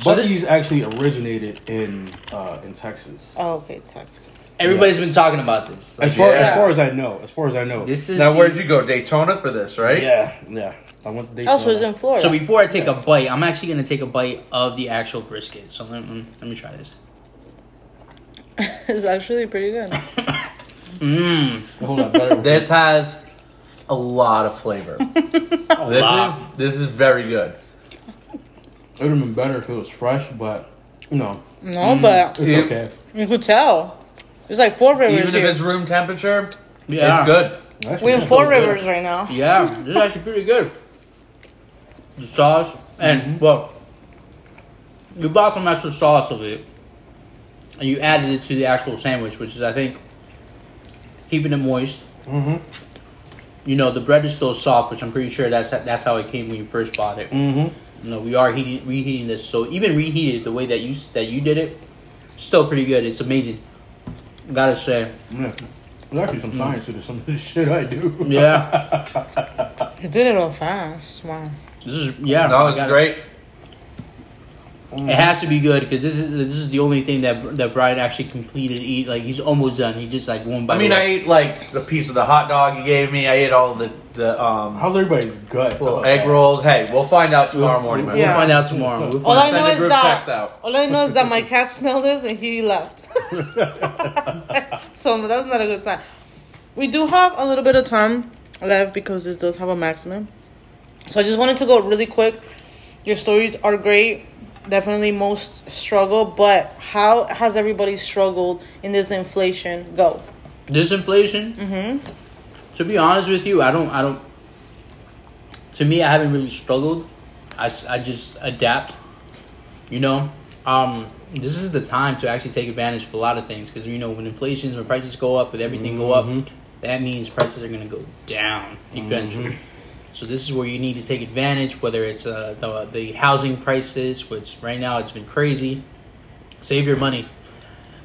So
Buc-ee's actually originated in uh, in Texas.
oh, okay, Texas.
one. Everybody's been talking about this.
As far
Yeah.
as far as I know, as far as I know,
This is
Now,
the-
where'd you go? Daytona for this, right?
yeah, yeah. I want the.
Oh, so it's in Florida.
So before I take a bite, I'm actually gonna take a bite of the actual brisket. So let, me- let me try this.
it's actually pretty good.
Mmm.
Hold on, better.
This has a lot of flavor. this
lot.
is this is very good.
It would have been better if it was fresh, but you know,
No, mm. but
it's
Yeah.
okay.
you could tell. There's like four rivers
Even if
here.
it's room temperature,
Yeah.
it's good.
Actually,
We
have
four
so good.
rivers right now.
Yeah, this is actually pretty good. The sauce, and well, you bought some extra sauce of it, and you added it to the actual sandwich, which is I think keeping it moist.
Mm-hmm.
You know, the bread is still soft, which I'm pretty sure that's that's how it came when you first bought it.
Mm-hmm.
You know, we are heating, reheating this, so even reheated the way that you that you did it, still pretty good. It's amazing. Gotta say,
Yeah. There's actually some science to this, some of this shit I do.
yeah,
You did it all fast. Wow.
This is yeah.
No,
I
it's
gotta-
great.
It has to be good because this is this is the only thing that that Brian actually completed. Eat like he's almost done. He just like one bite.
I mean,
one.
I ate like the piece of the hot dog you gave me. I ate all the the um
How's everybody's gut?
little egg rolls. Hey, we'll find out tomorrow morning. man.
We'll
Yeah.
find out tomorrow. We'll
All I know is that all I know is that my cat smelled this and he left. so that's not a good sign. We do have a little bit of time left because this does have a maximum. So I just wanted to go really quick. Your stories are great. Definitely most struggle, but how has everybody struggled in this inflation? Go.
this inflation.
Mm-hmm.
To be honest with you, I don't. I don't. To me, I haven't really struggled. I, I just adapt. You know, um, this is the time to actually take advantage of a lot of things because you know when inflation, when prices go up, with everything go up,
Mhm.
that means prices are going to go down eventually. So this is where you need to take advantage, whether it's uh, the the housing prices, which right now it's been crazy. Save your money.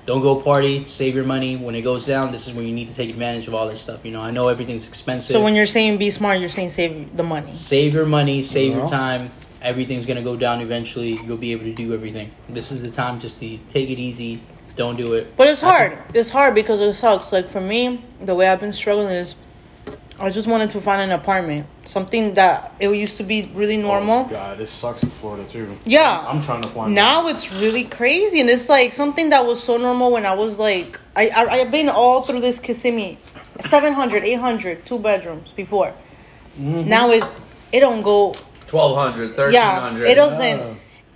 Don't go party. Save your money. When it goes down, this is when you need to take advantage of all this stuff. You know, I know everything's expensive.
So when you're saying be smart, you're saying save the money.
save your money, save your time. Everything's gonna go down eventually. You'll be able to do everything. This is the time just to take it easy. Don't do it.
But it's hard. It's hard because it sucks. Like for me, the way I've been struggling is I just wanted to find an apartment. Something that it used to be really normal.
Oh, God, this sucks in Florida too.
Yeah.
I'm trying to find.
now it's really crazy and it's like something that was so normal when I was like I, I I've been all through this Kissimmee 700 800 two bedrooms before
Mm-hmm.
now it's it don't go
1200,
yeah
1300.
it doesn't
Yeah.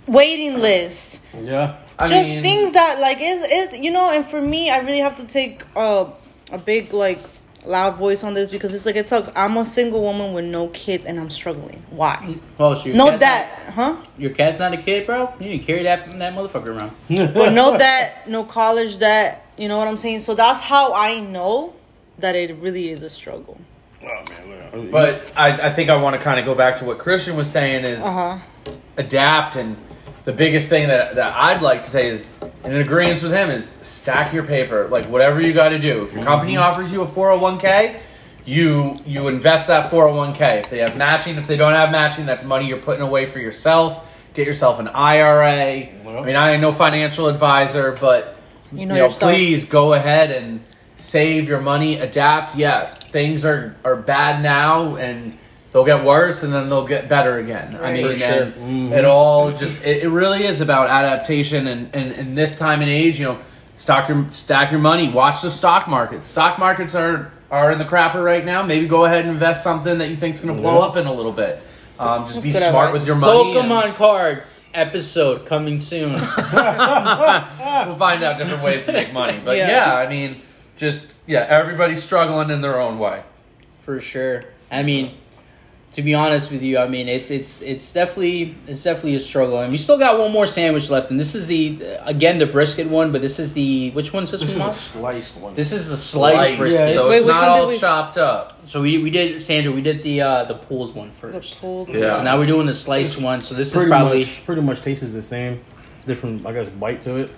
waiting list
Yeah.
I
just
mean,
things that like is is you know and for me i really have to take uh, a big like loud voice on this because it's like it sucks i'm a single woman with no kids and i'm struggling why
Oh, so your
no
cat's
debt huh
your cat's not a kid, bro. You need to carry that that motherfucker around.
but no that, no college that. you know what i'm saying so that's how i know that it really is a struggle
Oh man.
But I, I think I want to kind of go back to what Christian was saying is
uh-huh
adapt and the biggest thing that, that I'd like to say is in agreement with him is stack your paper. Like whatever you got to do. If your company mm-hmm. offers you a 401k you you invest that 401k if they have matching if they don't have matching that's money you're putting away for yourself. Get yourself an IRA
Well.
I mean I ain't no financial advisor but
you
you
know,
know,
your stuff.
please go ahead and save your money, adapt. Yeah, things are, are bad now and they'll get worse and then they'll get better again. I mean,
sure.
and
Mhm.
it all just, it, it really is about adaptation and, and, and this time and age, you know, stock your, stack your money, watch the stock market. Stock markets are, are in the crapper right now. Maybe go ahead and invest something that you think is going to blow up in a little bit. Um, just
That's
be smart
advice.
with your money. and-
Pokemon cards episode coming soon.
we'll find out different ways to make money. But
Yeah.
yeah. I mean, just yeah, everybody's struggling in their own way.
for sure. I mean, to be honest with you, I mean it's it's it's definitely it's definitely a struggle, and we still got one more sandwich left, and this is the again the brisket one, but this is the which one's this,
This is
one?
a
Mom?
sliced one.
This is the sliced
Slice,
brisket.
so
Wait,
it's not all
we-
chopped up.
So we we did Sandra, we did the uh the pulled one
the
first.
pulled
Yeah.
So now we're doing the sliced one. So this is probably
much pretty much tastes the same. Different, I guess, bite to it.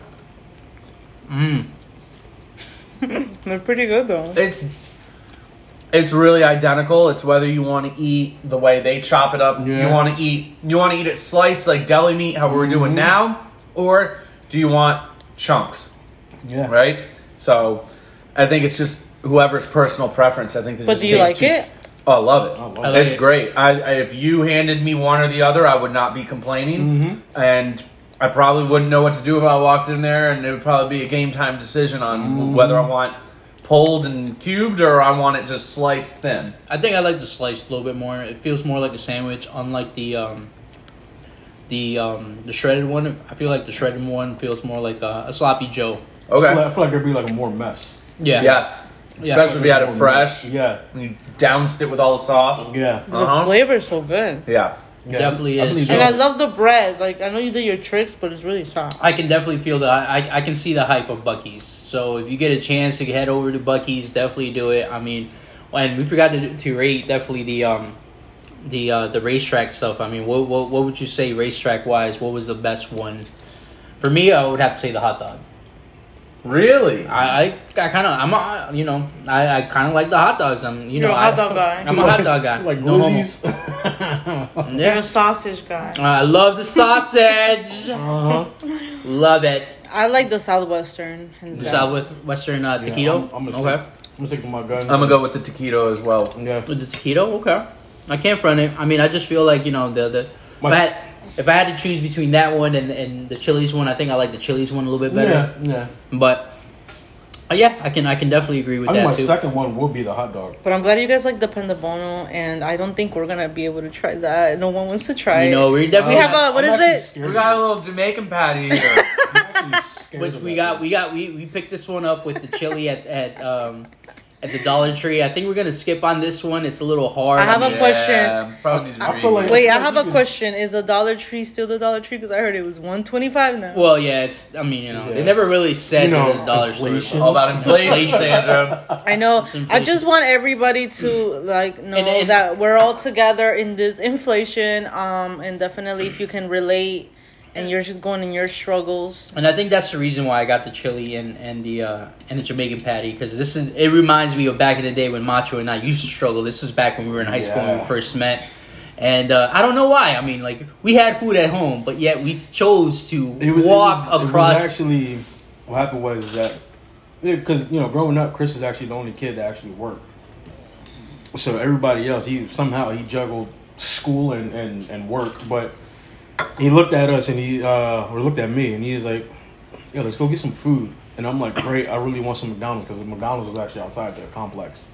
mm,
they're pretty good though
It's it's really identical. It's whether you want to eat the way they chop it up.
Yeah.
You want to eat you want to eat it sliced like deli meat, how we're doing
Mhm.
now, or do you want chunks?
Yeah.
Right. So, I think it's just whoever's personal preference. I think. that
But do you like
too-
it?
Oh, I love it.
I love
I like
it's
it.
great. I, I if you handed me one or the other, I would not be complaining,
Mm-hmm.
and I probably wouldn't know what to do if I walked in there, and it would probably be a game time decision on
Mhm.
whether I want pulled and cubed or I want it just sliced thin.
I think I like the sliced a little bit more. It feels more like a sandwich, unlike the um the um the shredded one. I feel like the shredded one feels more like a, a sloppy Joe.
I feel, like,
Okay.
I feel like there'd be like a more mess.
Yeah.
Yes.
Yeah.
Especially if you had it fresh.
Yeah.
and you doused it with all the sauce.
Yeah.
the
Uh-huh.
flavor's so good
Yeah.
Yeah,
definitely
I
is.
believe
And. I love the bread. Like I know you did your tricks, but it's really soft.
I can definitely feel the I, I can see the hype of Buc-ee's. So if you get a chance to head over to Buc-ee's, definitely do it. I mean, and we forgot to, to rate definitely the um the uh, the RaceTrac stuff. I mean, what, what what would you say RaceTrac wise? What was the best one? For me, I would have to say the hot dog.
Really?
I I, I kind of I'm a, you know I, I kind of like the hot dogs. I'm you
You're
know
a hot
I,
dog guy.
I'm a hot dog guy.
like
no homo.
glizzies.
You're
Yeah.
a sausage guy.
I love the sausage.
uh-huh.
love it.
I like the southwestern. hands
The
down.
Southwestern uh,
Yeah,
taquito.
I'm, I'm gonna
okay.
stick, I'm gonna with my gun.
I'm gonna go with the taquito as well.
Yeah.
With the taquito, okay. I can't front it. I mean, I just feel like you know the the. If
My-
I, had, if I had to choose between that one and, and the Chili's one, I think I like the Chili's one a little bit better.
Yeah, yeah.
But uh, yeah, I can I can definitely agree with
I think
that
my
too.
second one will be the hot dog.
But I'm glad you guys like the pan de bono, and I don't think we're gonna be able to try that. No one wants to try
you
it.
know, we definitely
We have a- what
I'm
is it?
scared
We got a little Jamaican patty here.
I'm actually scared
which we got
thing.
we got we we picked this one up with the chili at at um at the Dollar Tree. I think we're gonna skip on this one. It's a little hard.
I have a
mean,
question.
Probably
I feel like-
Wait, I have a question. Is the Dollar Tree still the Dollar Tree? Because I heard it was 125 now.
Well, yeah, it's. I mean, you know, they never really said
You know,
it was dollar store.
inflation.
all about inflation, Sandra.
I know.
It's
I just want everybody to like know
And- and-
that we're all together in this inflation. Um, and definitely if you can relate, and you're just going in your struggles.
And I think that's the reason why I got the chili and and the uh, and the Jamaican patty because this is it reminds me of back in the day when Macho and I used to struggle. This was back when we were in high school when we first met, and uh, I don't know why. I mean, like we had food at home, but yet we chose to
It was,
walk
it was,
across.
It was actually, what happened was that, because you know, growing up, Chris is actually the only kid that actually worked. So everybody else, he somehow he juggled school and and, and work, but he looked at us and he uh or looked at me and he was like, "Yo, let's go get some food." And I'm like, "Great, I really want some McDonald's because McDonald's was actually outside the complex."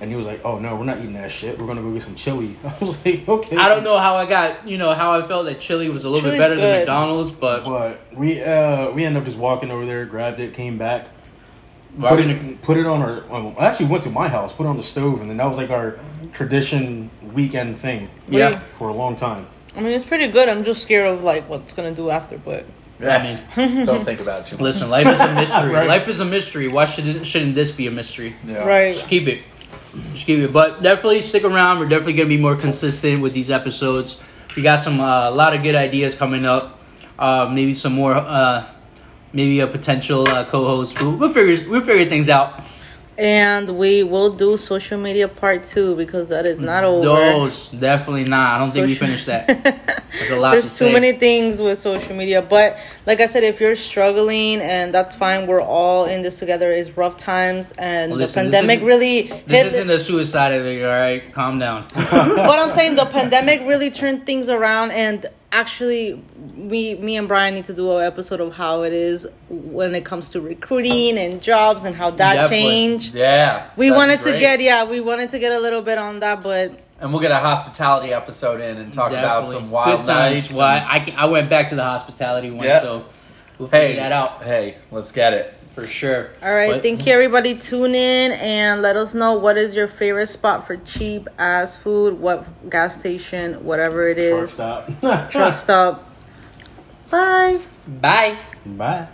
And he was like, "Oh no, we're not eating that shit. We're gonna go get some chili." I was like, "Okay."
I don't know how I got, you know, how I felt that chili was a little
Chili's
bit better
good.
than McDonald's, but
But we uh we ended up just walking over there, grabbed it, came back, put
wouldn't
it, put it on our. Well, I actually went to my house, put it on the stove, and then that was like our tradition weekend thing
yeah.
for a long time.
I mean, it's pretty good. I'm just scared of like what's gonna do after, but Yeah.
I mean,
don't think about it too much.
listen, life is a mystery.
Right.
Life is a mystery. Why should shouldn't this be a mystery?
Yeah.
right.
Just keep it. Just keep it. But definitely stick around. We're definitely gonna be more consistent with these episodes. We got some uh, a lot of good ideas coming up. Uh, maybe some more. Uh, maybe a potential uh, co-host. We'll, we'll figure we'll figure things out.
And we will do social media part two because that is not over.
Those definitely not. I don't think we finished that. There's a lot
There's
to
too many things with social media, but like I said, if you're struggling, and that's fine, we're all in this together. It's rough times, and
Listen,
the pandemic really
This
hit.
isn't a suicide thing. All right, calm down.
but I'm saying the pandemic really turned things around, and actually, we, me and Brian need to do an episode of how it is when it comes to recruiting and jobs and how that
Definitely.
changed.
Yeah.
We
that'd
wanted to get yeah, we wanted to get a little bit on that, but
and we'll get a hospitality episode in and talk about some wild
good times.
nights.
Well, I, I went back to the hospitality one,
Yeah.
so we'll figure
hey,
that out
Hey, let's get it.
For sure.
All right,
But-
thank you everybody. Tune in and let us know what is your favorite spot for cheap ass food, what gas station, whatever it is.
Truck stop.
Truck stop. Bye.
Bye.
Bye.